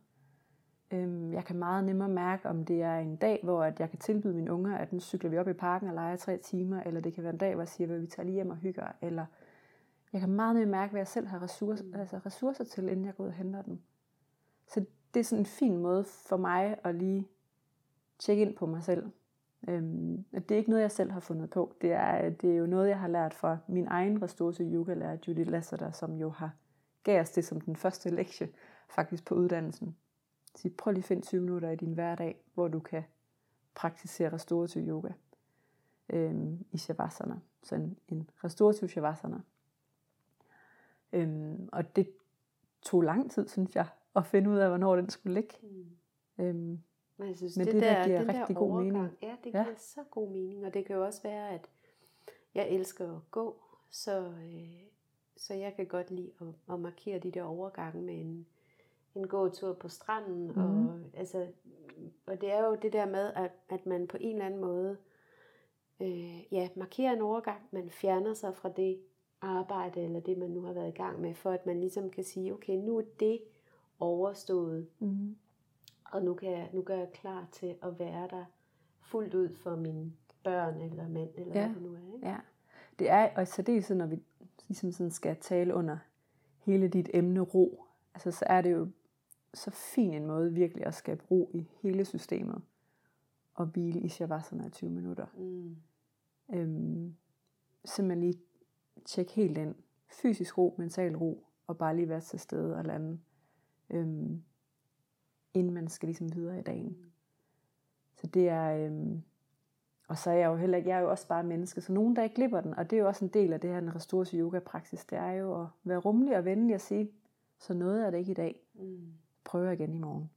Øhm, jeg kan meget nemmere mærke, om det er en dag, hvor at jeg kan tilbyde mine unger, at nu cykler vi op i parken og leger tre timer, eller det kan være en dag, hvor jeg siger, at vi tager lige hjem og hygger, eller jeg kan meget nemmere mærke, hvad jeg selv har ressourcer, mm. altså ressourcer til, inden jeg går ud og henter dem. Så det er sådan en fin måde for mig at lige tjekke ind på mig selv. Øhm, det er ikke noget, jeg selv har fundet på. Det er, det er jo noget, jeg har lært fra min egen ressource yoga-lærer, Judy Lasseter, som jo har gav os det som den første lektie faktisk på uddannelsen. Så prøv lige at finde 20 minutter i din hverdag, hvor du kan praktisere restorativ yoga øhm, i shavasana. Så en, restorativ shavasana. Øhm, og det tog lang tid, synes jeg, at finde ud af, hvornår den skulle ligge. Mm. Øhm, men jeg synes, men det, det der, der giver rigtig der god mening. Ja, det giver ja. så god mening. Og det kan jo også være, at jeg elsker at gå, så, øh, så jeg kan godt lide at, at markere de der overgange med en, en gåtur på stranden. Mm. Og, mhm. altså, og det er jo det der med, at, at man på en eller anden måde øh, ja, markerer en overgang. Man fjerner sig fra det arbejde, eller det man nu har været i gang med, for at man ligesom kan sige, okay, nu er det overstået. Mm. Og nu, kan jeg, nu gør jeg klar til at være der fuldt ud for mine børn eller mand, eller ja. hvad det nu er. Ikke? Ja, det er, og så det er sådan, når vi ligesom sådan skal tale under hele dit emne ro, altså så er det jo så fin en måde virkelig at skabe ro i hele systemet. Og hvile i shavasana i 20 minutter. Mm. Øhm, simpelthen lige tjekke helt ind. Fysisk ro, mental ro, og bare lige være til stede og lande. Øhm, inden man skal ligesom videre i dagen. Så det er, øhm, og så er jeg jo heller ikke, jeg er jo også bare menneske, så nogen dage glipper den, og det er jo også en del af det her, den restorative yoga praksis, det er jo at være rummelig og venlig og sige, så noget er det ikke i dag. Mm. Prøver igen i morgen.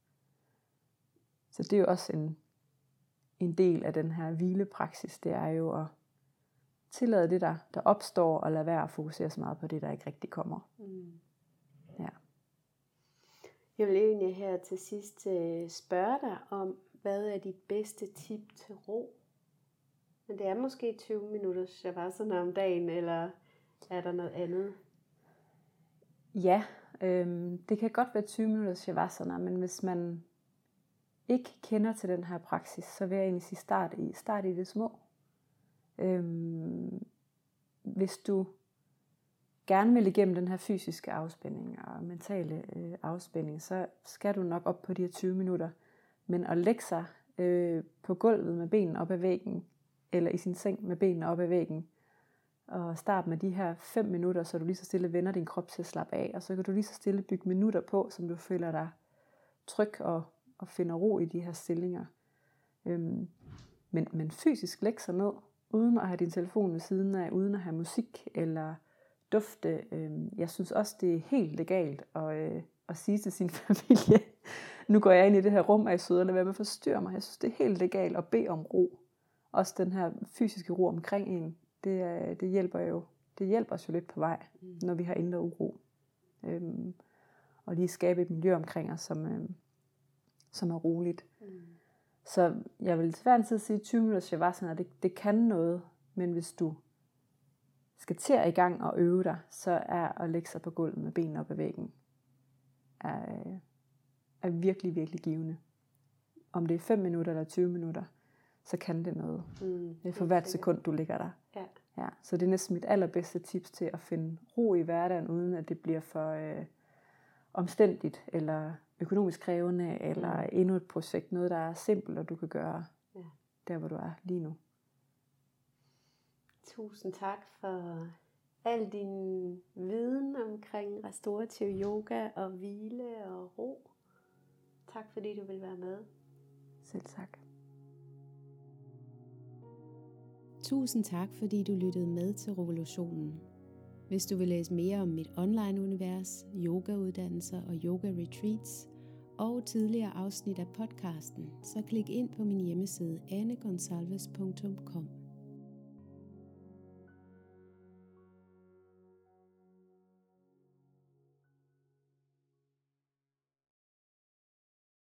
Så det er jo også en, en del af den her hvilepraksis, det er jo at tillade det, der, der opstår, og lade være at fokusere så meget på det, der ikke rigtig kommer. Mm. Ja. Jeg vil egentlig her til sidst øh, spørge dig om, hvad er de bedste tip til ro? Men det er måske 20 minutter shavasana om dagen, eller er der noget andet? Ja, øhm, det kan godt være 20 minutter shavasana, men hvis man ikke kender til den her praksis, så vil jeg egentlig sige start i, start i det små. Øhm, hvis du gerne vil igennem den her fysiske afspænding og mentale øh, afspænding, så skal du nok op på de her 20 minutter. Men at lægge sig øh, på gulvet med benene op ad væggen, eller i sin seng med benene op ad væggen. Og start med de her 5 minutter, så du lige så stille vender din krop til at slappe af. Og så kan du lige så stille bygge minutter på, som du føler dig tryg og, og finder ro i de her stillinger. Øhm, men, men fysisk læg sig ned, uden at have din telefon ved siden af, uden at have musik eller dufte. Øhm, jeg synes også, det er helt legalt at, øh, at sige til sin [LAUGHS] familie, nu går jeg ind i det her rum, og I søder, lad være med at forstyrre mig. Jeg synes, det er helt legalt at bede om ro også den her fysiske ro omkring en, det, det hjælper jo det hjælper os jo lidt på vej, mm. når vi har indre uro. Øhm, og lige skabe et miljø omkring os, som, øhm, som er roligt. Mm. Så jeg vil til hver en tid sige, at 20 minutter shavasana, det, det kan noget, men hvis du skal til at i gang og øve dig, så er at lægge sig på gulvet med benene op ad væggen, er, er virkelig, virkelig givende. Om det er 5 minutter eller 20 minutter, så kan det noget. Mm, for hvert sekund, du ligger der. Ja. Ja, så det er næsten mit allerbedste tips til at finde ro i hverdagen, uden at det bliver for øh, omstændigt, eller økonomisk krævende, eller mm. endnu et projekt. Noget, der er simpelt, og du kan gøre ja. der, hvor du er lige nu. Tusind tak for al din viden omkring restorativ yoga og hvile og ro. Tak fordi du vil være med. Selv tak. Tusind tak fordi du lyttede med til revolutionen. Hvis du vil læse mere om mit online-univers, yogauddannelser og yoga-retreats og tidligere afsnit af podcasten, så klik ind på min hjemmeside anegonsalves.com.